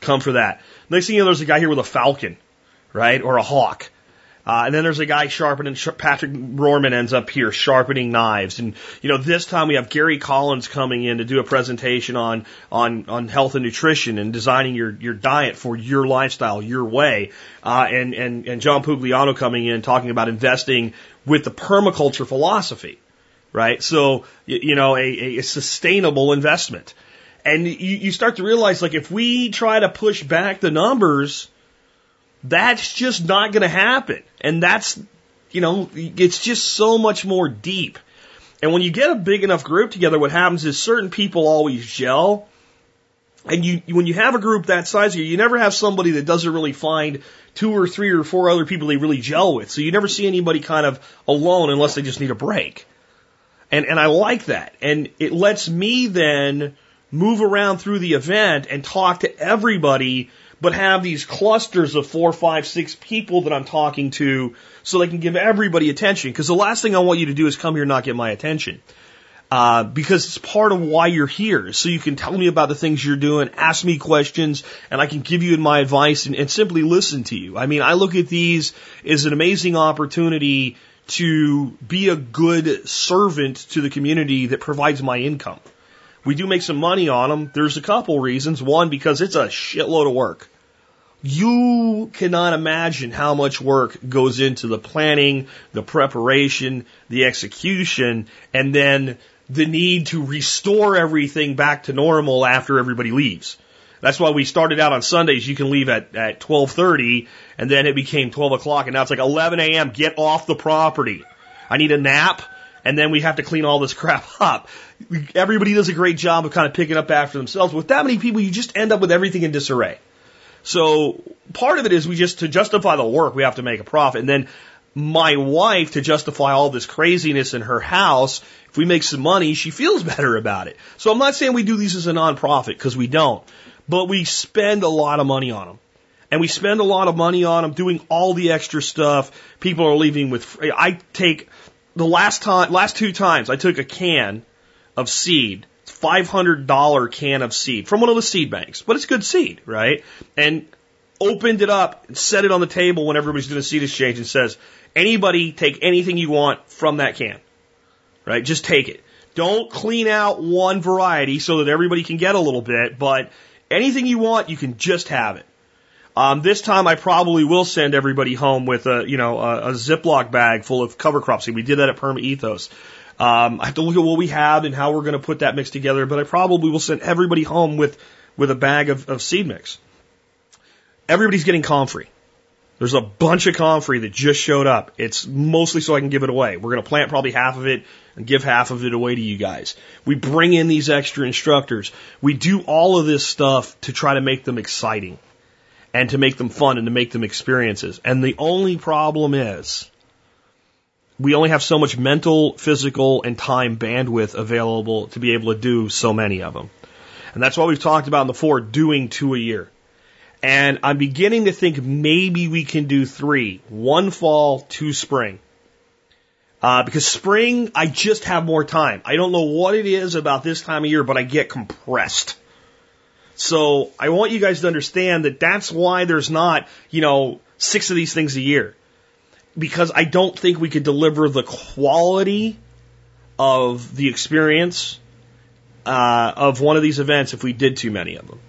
Come for that. Next thing you know, there's a guy here with a falcon, right? Or a hawk. Uh, and then there's a guy sharpening, Patrick Rohrman ends up here sharpening knives. And, you know, this time we have Gary Collins coming in to do a presentation on, on, on health and nutrition and designing your, your diet for your lifestyle, your way. Uh, and, and, and John Pugliano coming in talking about investing with the permaculture philosophy, right? So, you know, a, a sustainable investment. And you, you start to realize, like, if we try to push back the numbers, that's just not going to happen. And that's you know, it's just so much more deep. And when you get a big enough group together, what happens is certain people always gel. And you, when you have a group that size, you never have somebody that doesn't really find two or three or four other people they really gel with. So you never see anybody kind of alone unless they just need a break. And, and I like that. And it lets me then move around through the event and talk to everybody, but have these clusters of four, five, six people that I'm talking to so they can give everybody attention. Because the last thing I want you to do is come here and not get my attention. Uh, because it's part of why you're here. So you can tell me about the things you're doing, ask me questions, and I can give you my advice and, and simply listen to you. I mean, I look at these as an amazing opportunity to be a good servant to the community that provides my income. We do make some money on them. There's a couple reasons. One, because it's a shitload of work. You cannot imagine how much work goes into the planning, the preparation, the execution, and then the need to restore everything back to normal after everybody leaves. That's why we started out on Sundays. You can leave at, at 1230 and then it became 12 o'clock and now it's like 11 a.m. Get off the property. I need a nap and then we have to clean all this crap up. Everybody does a great job of kind of picking up after themselves. With that many people, you just end up with everything in disarray. So part of it is we just, to justify the work, we have to make a profit. And then my wife, to justify all this craziness in her house, if we make some money, she feels better about it. So I'm not saying we do these as a nonprofit because we don't, but we spend a lot of money on them. And we spend a lot of money on them doing all the extra stuff. People are leaving with, I take the last time, last two times I took a can of seed, $500 can of seed from one of the seed banks, but it's good seed, right? And opened it up and set it on the table when everybody's doing a seed exchange and says, anybody take anything you want from that can, right? Just take it. Don't clean out one variety so that everybody can get a little bit, but anything you want, you can just have it. Um, this time I probably will send everybody home with a, you know, a, a Ziploc bag full of cover crop seed. We did that at Perma Ethos. Um, I have to look at what we have and how we're going to put that mix together, but I probably will send everybody home with, with a bag of, of seed mix. Everybody's getting comfrey. There's a bunch of comfrey that just showed up. It's mostly so I can give it away. We're going to plant probably half of it and give half of it away to you guys. We bring in these extra instructors. We do all of this stuff to try to make them exciting and to make them fun and to make them experiences. And the only problem is we only have so much mental, physical, and time bandwidth available to be able to do so many of them. And that's why we've talked about in the four doing two a year. And I'm beginning to think maybe we can do three one fall, two spring. Uh, because spring, I just have more time. I don't know what it is about this time of year, but I get compressed. So I want you guys to understand that that's why there's not, you know, six of these things a year. Because I don't think we could deliver the quality of the experience uh, of one of these events if we did too many of them.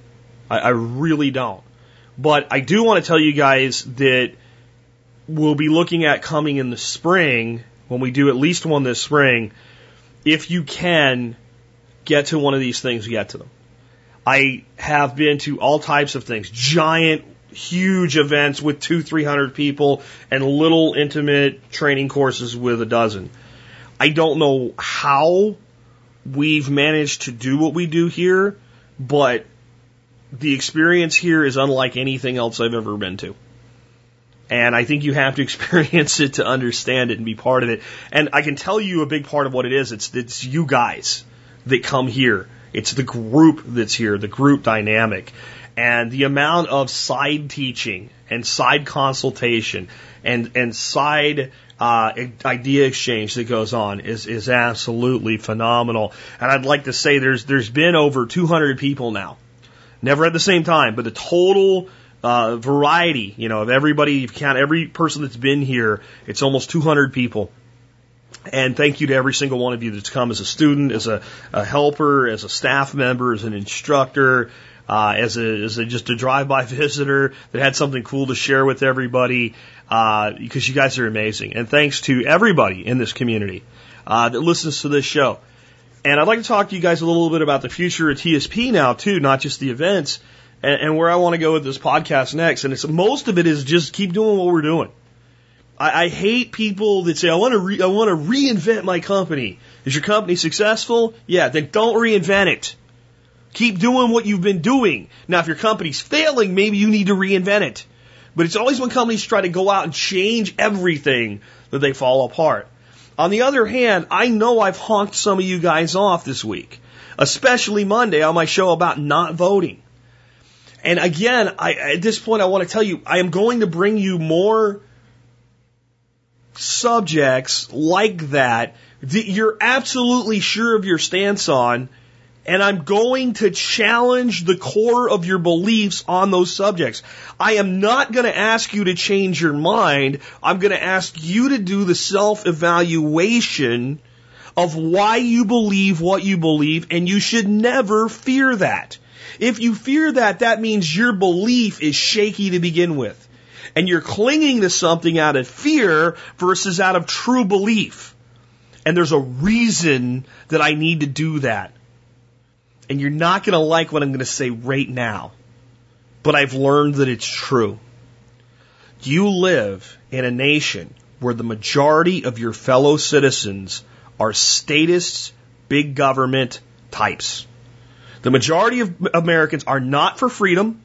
I, I really don't. But I do want to tell you guys that we'll be looking at coming in the spring when we do at least one this spring. If you can get to one of these things, get to them. I have been to all types of things, giant, huge events with two, three hundred people and little intimate training courses with a dozen. I don't know how we've managed to do what we do here, but the experience here is unlike anything else I've ever been to. And I think you have to experience it to understand it and be part of it. And I can tell you a big part of what it is. It's, it's you guys that come here it's the group that's here, the group dynamic. And the amount of side teaching and side consultation and, and side uh, idea exchange that goes on is, is absolutely phenomenal. And I'd like to say there's, there's been over 200 people now. Never at the same time, but the total uh, variety, you know, of everybody, you count every person that's been here, it's almost 200 people and thank you to every single one of you that's come as a student, as a, a helper, as a staff member, as an instructor, uh, as a, as a, just a drive-by visitor that had something cool to share with everybody, uh, because you guys are amazing. And thanks to everybody in this community, uh, that listens to this show. And I'd like to talk to you guys a little bit about the future of TSP now too, not just the events and, and where I want to go with this podcast next. And it's most of it is just keep doing what we're doing. I, I hate people that say, I want to re- I want to reinvent my company. Is your company successful? Yeah, then don't reinvent it. Keep doing what you've been doing. Now, if your company's failing, maybe you need to reinvent it. But it's always when companies try to go out and change everything that they fall apart. On the other hand, I know I've honked some of you guys off this week, especially Monday on my show about not voting. And again, I, at this point, I want to tell you, I am going to bring you more subjects like that that you're absolutely sure of your stance on and I'm going to challenge the core of your beliefs on those subjects. I am not going to ask you to change your mind. I'm going to ask you to do the self evaluation of why you believe what you believe, and you should never fear that. If you fear that, that means your belief is shaky to begin with. And you're clinging to something out of fear versus out of true belief. And there's a reason that I need to do that and you're not going to like what I'm going to say right now, but I've learned that it's true. You live in a nation where the majority of your fellow citizens are statists, big government types. The majority of Americans are not for freedom.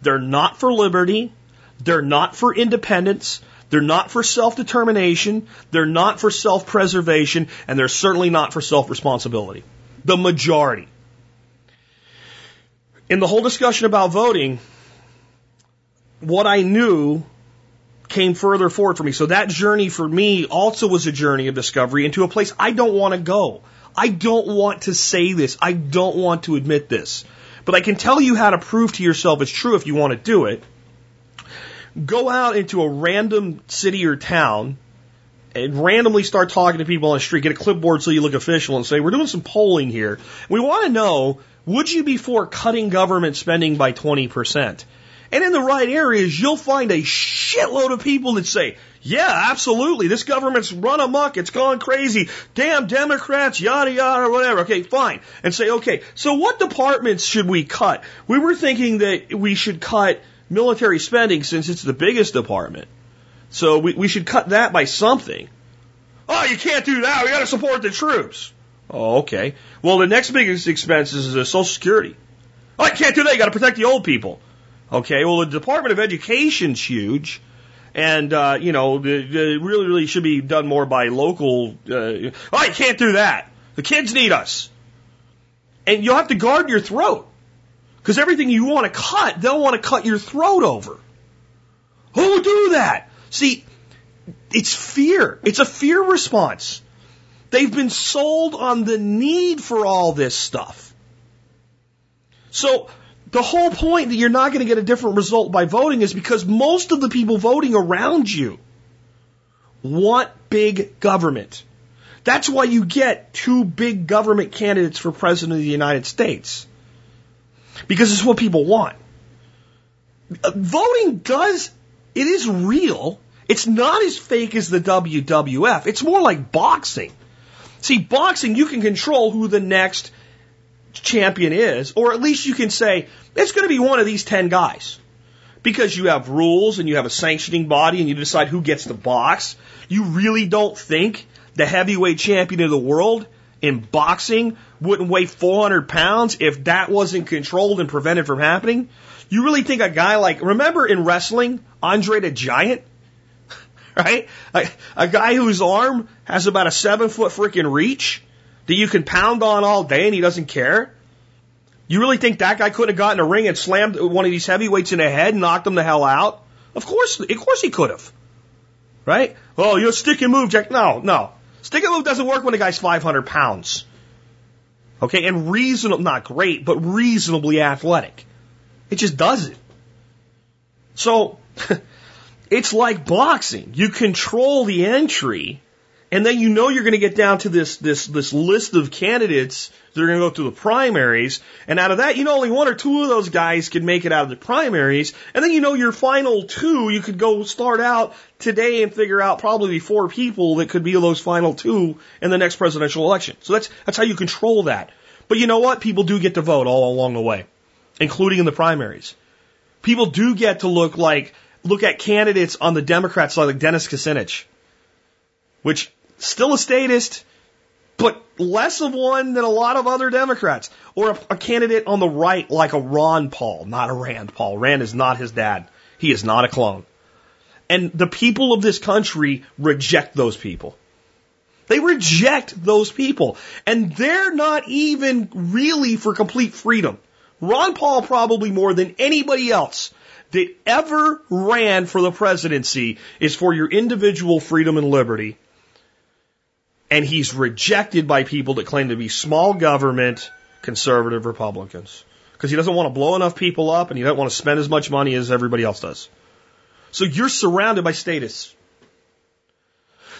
They're not for liberty. They're not for independence. They're not for self determination. They're not for self preservation. And they're certainly not for self responsibility. The majority in the whole discussion about voting, what I knew came further forward for me. So that journey for me also was a journey of discovery into a place I don't want to go. I don't want to say this. I don't want to admit this. But I can tell you how to prove to yourself it's true if you want to do it. Go out into a random city or town and randomly start talking to people on the street. Get a clipboard so you look official and say, we're doing some polling here. We want to know would you be for cutting government spending by 20%? And in the right areas, you'll find a shitload of people that say, yeah, absolutely. This government's run amok. It's gone crazy. Damn Democrats, yada, yada, whatever. Okay, fine. And say, okay, so what departments should we cut? We were thinking that we should cut military spending since it's the biggest department. So we, we should cut that by something. Oh, you can't do that. We got to support the troops. Oh, okay. Well, the next biggest expense is Social Security. Oh, I can't do that. You got to protect the old people. Okay. Well, the Department of Education's huge, and uh, you know, the, the really, really should be done more by local. Uh, oh, I can't do that. The kids need us, and you'll have to guard your throat because everything you want to cut, they'll want to cut your throat over. Who will do that? See, it's fear. It's a fear response. They've been sold on the need for all this stuff. So the whole point that you're not going to get a different result by voting is because most of the people voting around you want big government. That's why you get two big government candidates for president of the United States. Because it's what people want. Uh, voting does, it is real. It's not as fake as the WWF. It's more like boxing. See, boxing, you can control who the next champion is, or at least you can say, it's going to be one of these 10 guys. Because you have rules and you have a sanctioning body and you decide who gets the box. You really don't think the heavyweight champion of the world in boxing wouldn't weigh 400 pounds if that wasn't controlled and prevented from happening? You really think a guy like, remember in wrestling, Andre the Giant? right? A, a guy whose arm has about a seven foot freaking reach that you can pound on all day and he doesn't care. You really think that guy could have gotten a ring and slammed one of these heavyweights in the head and knocked him the hell out? Of course, of course he could have. Right? Oh, you're and move, Jack. No, no. Stick and move doesn't work when a guy's 500 pounds. Okay, and reasonable, not great, but reasonably athletic. It just doesn't. So, It's like boxing. You control the entry, and then you know you're going to get down to this this this list of candidates that are going to go through the primaries, and out of that, you know only one or two of those guys can make it out of the primaries, and then you know your final two, you could go start out today and figure out probably four people that could be those final two in the next presidential election. So that's that's how you control that. But you know what? People do get to vote all along the way, including in the primaries. People do get to look like look at candidates on the Democrat side like Dennis Kucinich, which still a statist, but less of one than a lot of other Democrats. Or a, a candidate on the right like a Ron Paul, not a Rand Paul. Rand is not his dad. He is not a clone. And the people of this country reject those people. They reject those people. And they're not even really for complete freedom. Ron Paul probably more than anybody else that ever ran for the presidency is for your individual freedom and liberty. And he's rejected by people that claim to be small government conservative Republicans. Because he doesn't want to blow enough people up and he doesn't want to spend as much money as everybody else does. So you're surrounded by status.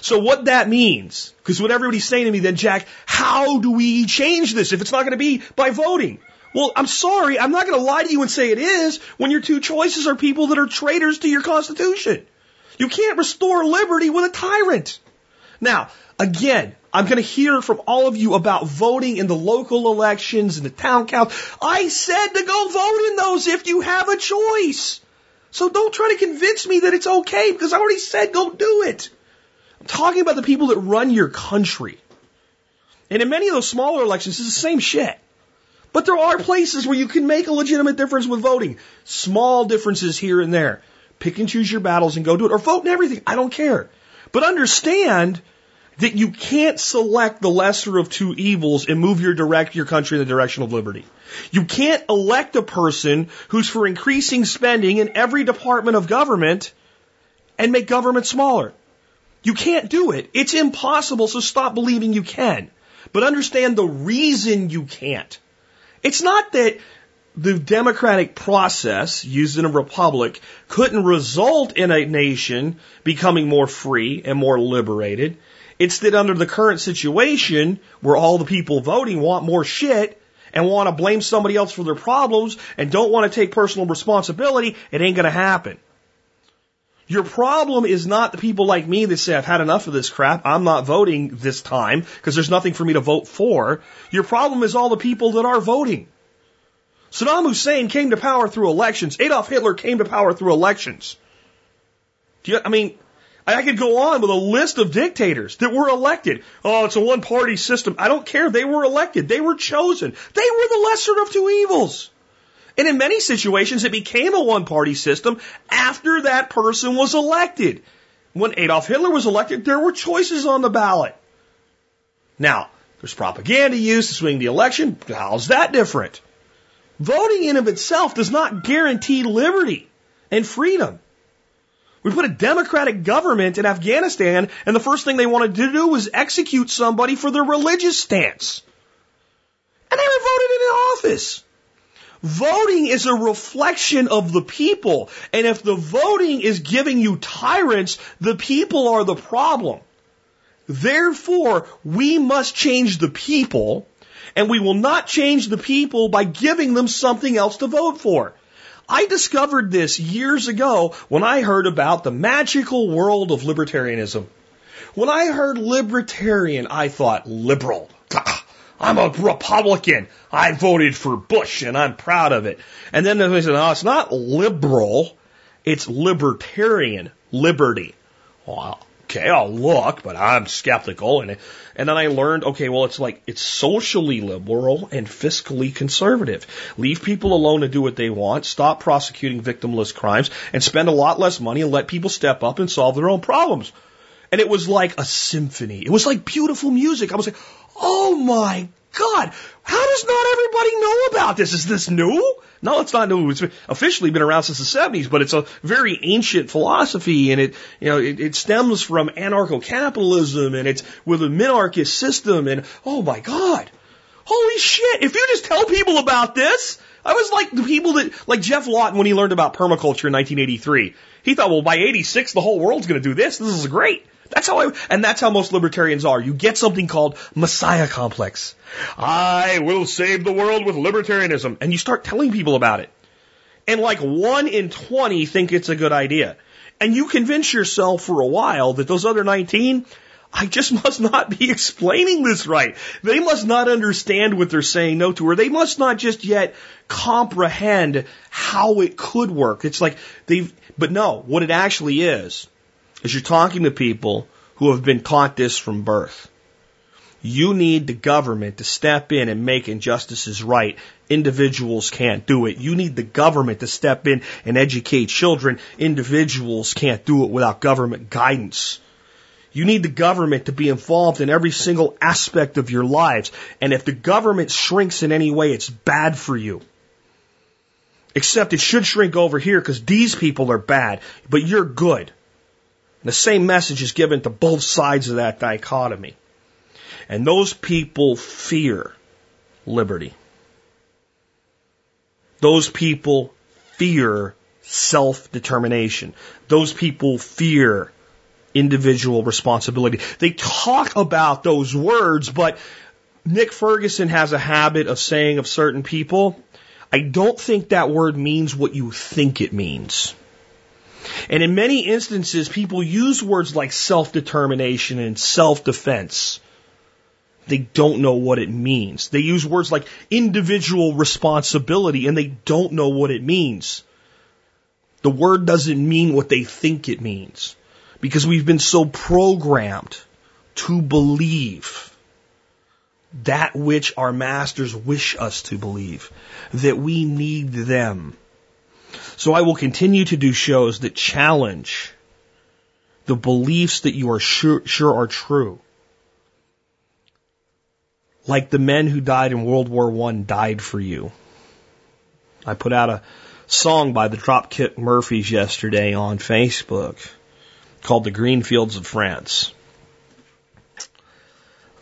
So what that means, because what everybody's saying to me then, Jack, how do we change this if it's not going to be by voting? Well, I'm sorry, I'm not going to lie to you and say it is when your two choices are people that are traitors to your Constitution. You can't restore liberty with a tyrant. Now, again, I'm going to hear from all of you about voting in the local elections and the town council. I said to go vote in those if you have a choice. So don't try to convince me that it's okay because I already said go do it. I'm talking about the people that run your country. And in many of those smaller elections, it's the same shit. But there are places where you can make a legitimate difference with voting. Small differences here and there. Pick and choose your battles and go do it. Or vote in everything. I don't care. But understand that you can't select the lesser of two evils and move your direct your country in the direction of liberty. You can't elect a person who's for increasing spending in every department of government and make government smaller. You can't do it. It's impossible, so stop believing you can. But understand the reason you can't. It's not that the democratic process used in a republic couldn't result in a nation becoming more free and more liberated. It's that under the current situation where all the people voting want more shit and want to blame somebody else for their problems and don't want to take personal responsibility, it ain't going to happen. Your problem is not the people like me that say, I've had enough of this crap. I'm not voting this time because there's nothing for me to vote for. Your problem is all the people that are voting. Saddam Hussein came to power through elections. Adolf Hitler came to power through elections. You, I mean, I could go on with a list of dictators that were elected. Oh, it's a one party system. I don't care. They were elected. They were chosen. They were the lesser of two evils. And in many situations, it became a one party system after that person was elected. When Adolf Hitler was elected, there were choices on the ballot. Now, there's propaganda used to swing the election. How's that different? Voting in of itself does not guarantee liberty and freedom. We put a democratic government in Afghanistan, and the first thing they wanted to do was execute somebody for their religious stance. And they were voted into office. Voting is a reflection of the people. And if the voting is giving you tyrants, the people are the problem. Therefore, we must change the people, and we will not change the people by giving them something else to vote for. I discovered this years ago when I heard about the magical world of libertarianism. When I heard libertarian, I thought liberal. I'm a Republican. I voted for Bush and I'm proud of it. And then they said, no, it's not liberal. It's libertarian. Liberty. Well, okay, I'll look, but I'm skeptical. And, and then I learned, okay, well, it's like, it's socially liberal and fiscally conservative. Leave people alone to do what they want, stop prosecuting victimless crimes, and spend a lot less money and let people step up and solve their own problems. And it was like a symphony. It was like beautiful music. I was like, oh my God, how does not everybody know about this? Is this new? No, it's not new. It's officially been around since the 70s, but it's a very ancient philosophy and it, you know, it, it stems from anarcho-capitalism and it's with a minarchist system and oh my God. Holy shit. If you just tell people about this, I was like the people that, like Geoff Lawton when he learned about permaculture in 1983. He thought, well, by 86, the whole world's going to do this. This is great. That's how I, and that's how most libertarians are. You get something called Messiah complex. I will save the world with libertarianism. And you start telling people about it. And like one in 20 think it's a good idea. And you convince yourself for a while that those other 19 I just must not be explaining this right. They must not understand what they're saying no to, or they must not just yet comprehend how it could work. It's like they've, but no, what it actually is, is you're talking to people who have been taught this from birth. You need the government to step in and make injustices right. Individuals can't do it. You need the government to step in and educate children. Individuals can't do it without government guidance. You need the government to be involved in every single aspect of your lives. And if the government shrinks in any way, it's bad for you. Except it should shrink over here because these people are bad, but you're good. The same message is given to both sides of that dichotomy. And those people fear liberty. Those people fear self-determination. Those people fear individual responsibility. They talk about those words, but Nick Ferguson has a habit of saying of certain people, I don't think that word means what you think it means. And in many instances, people use words like self-determination and self-defense. They don't know what it means. They use words like individual responsibility and they don't know what it means. The word doesn't mean what they think it means because we've been so programmed to believe that which our masters wish us to believe, that we need them. So I will continue to do shows that challenge the beliefs that you are sure, sure are true like the men who died in World War I died for you. I put out a song by the Dropkick Murphys yesterday on Facebook called The Green Fields of France.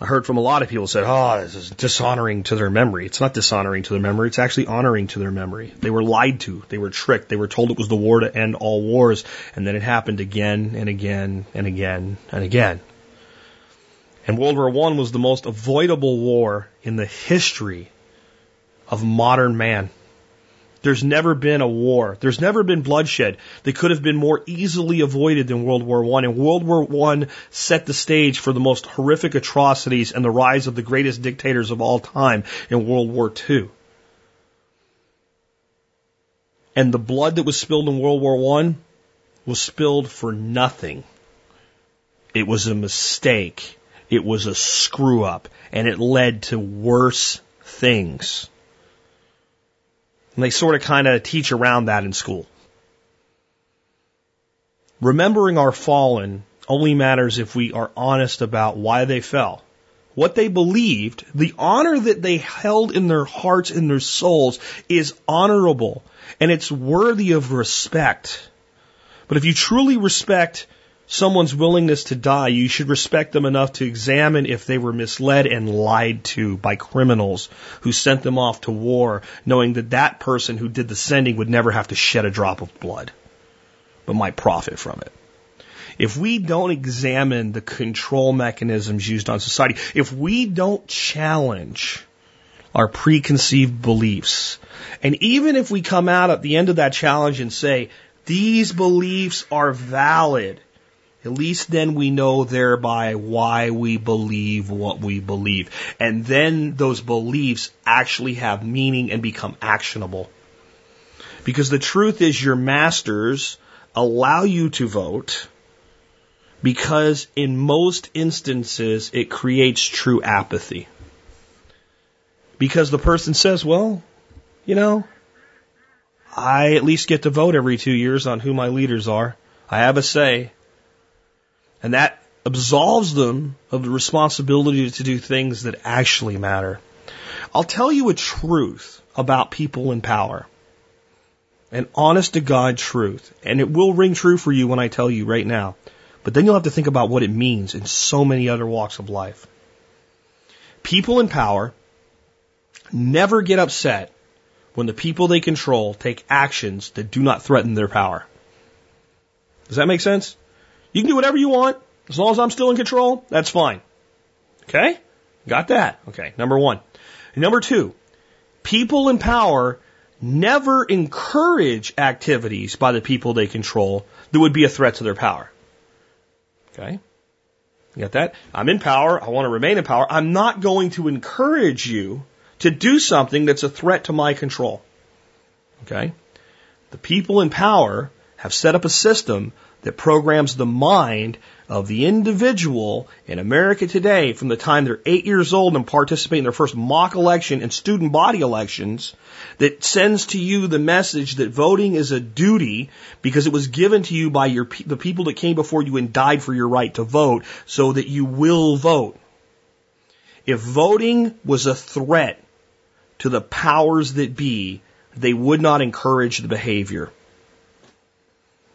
I heard from a lot of people said, oh, this is dishonoring to their memory. It's not dishonoring to their memory. It's actually honoring to their memory. They were lied to. They were tricked. They were told it was the war to end all wars. And then it happened again and again and again and again. And World War I was the most avoidable war in the history of modern man. There's never been a war. There's never been bloodshed that could have been more easily avoided than World War I. And World War I set the stage for the most horrific atrocities and the rise of the greatest dictators of all time in World War II. And the blood that was spilled in World War I was spilled for nothing. It was a mistake. It was a screw up and it led to worse things. And they sort of kind of teach around that in school. Remembering our fallen only matters if we are honest about why they fell. What they believed, the honor that they held in their hearts and their souls is honorable and it's worthy of respect. But if you truly respect someone's willingness to die, you should respect them enough to examine if they were misled and lied to by criminals who sent them off to war, knowing that that person who did the sending would never have to shed a drop of blood, but might profit from it. If we don't examine the control mechanisms used on society, if we don't challenge our preconceived beliefs, and even if we come out at the end of that challenge and say, these beliefs are valid, at least then we know thereby why we believe what we believe. And then those beliefs actually have meaning and become actionable. Because the truth is your masters allow you to vote because in most instances it creates true apathy. Because the person says, well, you know, I at least get to vote every two years on who my leaders are. I have a say. And that absolves them of the responsibility to do things that actually matter. I'll tell you a truth about people in power. An honest to God truth. And it will ring true for you when I tell you right now. But then you'll have to think about what it means in so many other walks of life. People in power never get upset when the people they control take actions that do not threaten their power. Does that make sense? You can do whatever you want. As long as I'm still in control, that's fine. Okay? Got that? Okay. Number one. Number two, people in power never encourage activities by the people they control that would be a threat to their power. Okay? You got that? I'm in power. I want to remain in power. I'm not going to encourage you to do something that's a threat to my control. Okay? The people in power have set up a system that programs the mind of the individual in America today from the time they're eight years old and participate in their first mock election and student body elections that sends to you the message that voting is a duty because it was given to you by your, the people that came before you and died for your right to vote so that you will vote. If voting was a threat to the powers that be, they would not encourage the behavior.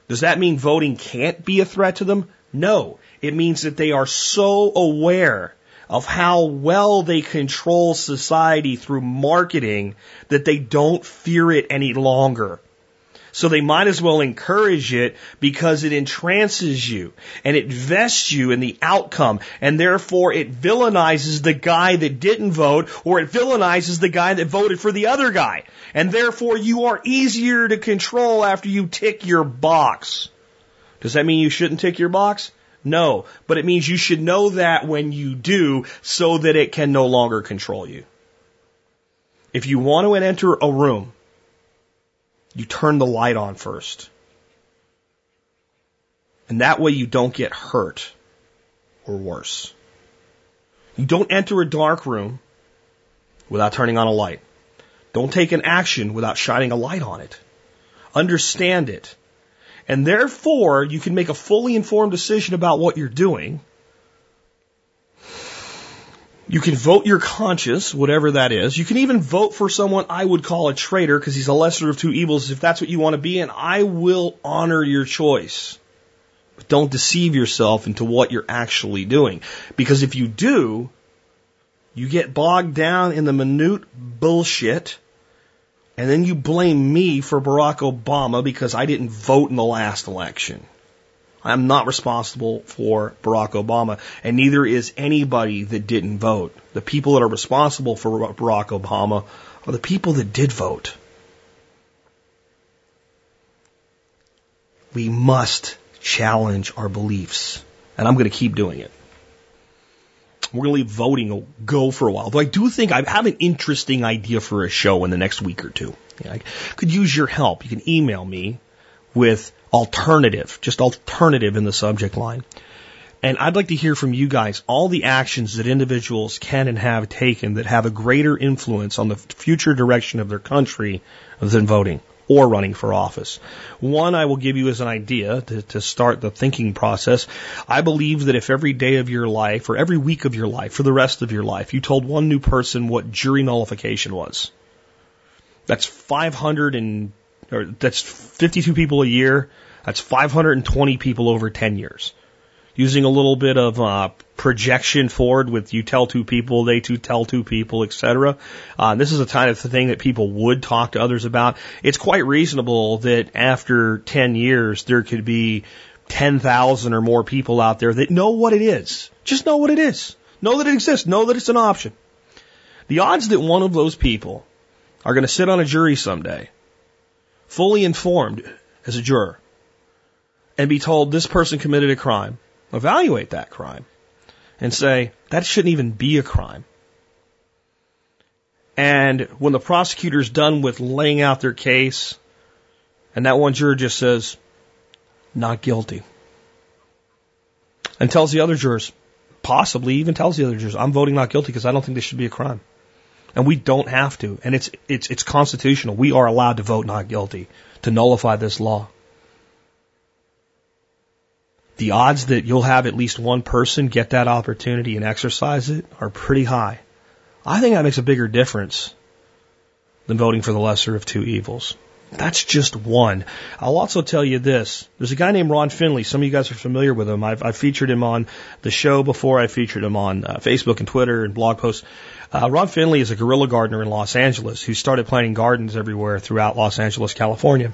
Does that mean voting can't be a threat to them? No. It means that they are so aware of how well they control society through marketing that they don't fear it any longer. So they might as well encourage it because it entrances you and it vests you in the outcome and therefore it villainizes the guy that didn't vote or it villainizes the guy that voted for the other guy. And therefore you are easier to control after you tick your box. Does that mean you shouldn't tick your box? No, but it means you should know that when you do so that it can no longer control you. If you want to enter a room you turn the light on first. And that way you don't get hurt or worse. You don't enter a dark room without turning on a light. Don't take an action without shining a light on it. Understand it. And therefore, you can make a fully informed decision about what you're doing you can vote your conscience, whatever that is. You can even vote for someone I would call a traitor because he's a lesser of two evils if that's what you want to be, and I will honor your choice. But don't deceive yourself into what you're actually doing. Because if you do, you get bogged down in the minute bullshit, and then you blame me for Barack Obama because I didn't vote in the last election. I'm not responsible for Barack Obama, and neither is anybody that didn't vote. The people that are responsible for Barack Obama are the people that did vote. We must challenge our beliefs, and I'm going to keep doing it. We're going to leave voting go for a while. Though I do think I have an interesting idea for a show in the next week or two. I could use your help. You can email me with alternative, just alternative in the subject line. And I'd like to hear from you guys all the actions that individuals can and have taken that have a greater influence on the future direction of their country than voting or running for office. One I will give you as an idea to, to, start the thinking process. I believe that if every day of your life or every week of your life for the rest of your life you told one new person what jury nullification was, that's 500 and or that's 52 people a year. That's 520 people over 10 years. Using a little bit of uh, projection forward with you tell two people, they two tell two people, etc. Uh, this is a kind of thing that people would talk to others about. It's quite reasonable that after 10 years there could be 10,000 or more people out there that know what it is. Just know what it is. Know that it exists. Know that it's an option. The odds that one of those people are going to sit on a jury someday fully informed as a juror and be told this person committed a crime, evaluate that crime and say that shouldn't even be a crime. And when the prosecutor's done with laying out their case and that one juror just says, not guilty, and tells the other jurors, possibly even tells the other jurors, I'm voting not guilty because I don't think this should be a crime. And we don't have to. And it's, it's, it's constitutional. We are allowed to vote not guilty to nullify this law. The odds that you'll have at least one person get that opportunity and exercise it are pretty high. I think that makes a bigger difference than voting for the lesser of two evils. That's just one. I'll also tell you this. There's a guy named Ron Finley. Some of you guys are familiar with him. I've, I've featured him on the show before. I featured him on uh, Facebook and Twitter and blog posts. Uh, Ron Finley is a guerrilla gardener in Los Angeles who started planting gardens everywhere throughout Los Angeles, California.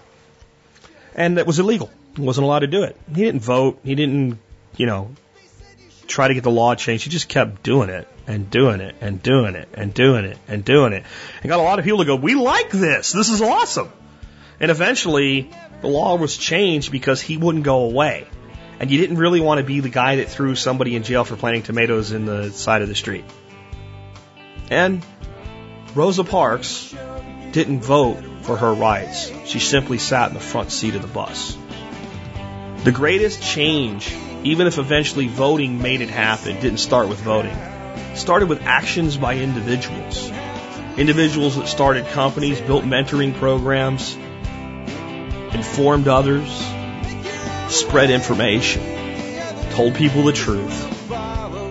And that was illegal. He wasn't allowed to do it. He didn't vote. He didn't, you know, try to get the law changed. He just kept doing it and doing it and doing it and doing it and doing it. And got a lot of people to go, we like this. This is awesome. And eventually the law was changed because he wouldn't go away. and you didn't really want to be the guy that threw somebody in jail for planting tomatoes in the side of the street. And Rosa Parks didn't vote for her rights. She simply sat in the front seat of the bus. The greatest change, even if eventually voting made it happen, didn't start with voting. Started with actions by individuals. Individuals that started companies, built mentoring programs, informed others, spread information, told people the truth,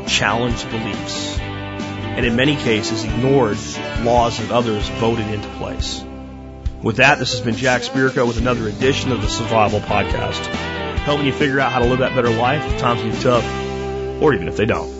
challenged beliefs, and in many cases ignored laws that others voted into place. With that, this has been Jack Spirko with another edition of the Survival Podcast, helping you figure out how to live that better life if times get tough, or even if they don't.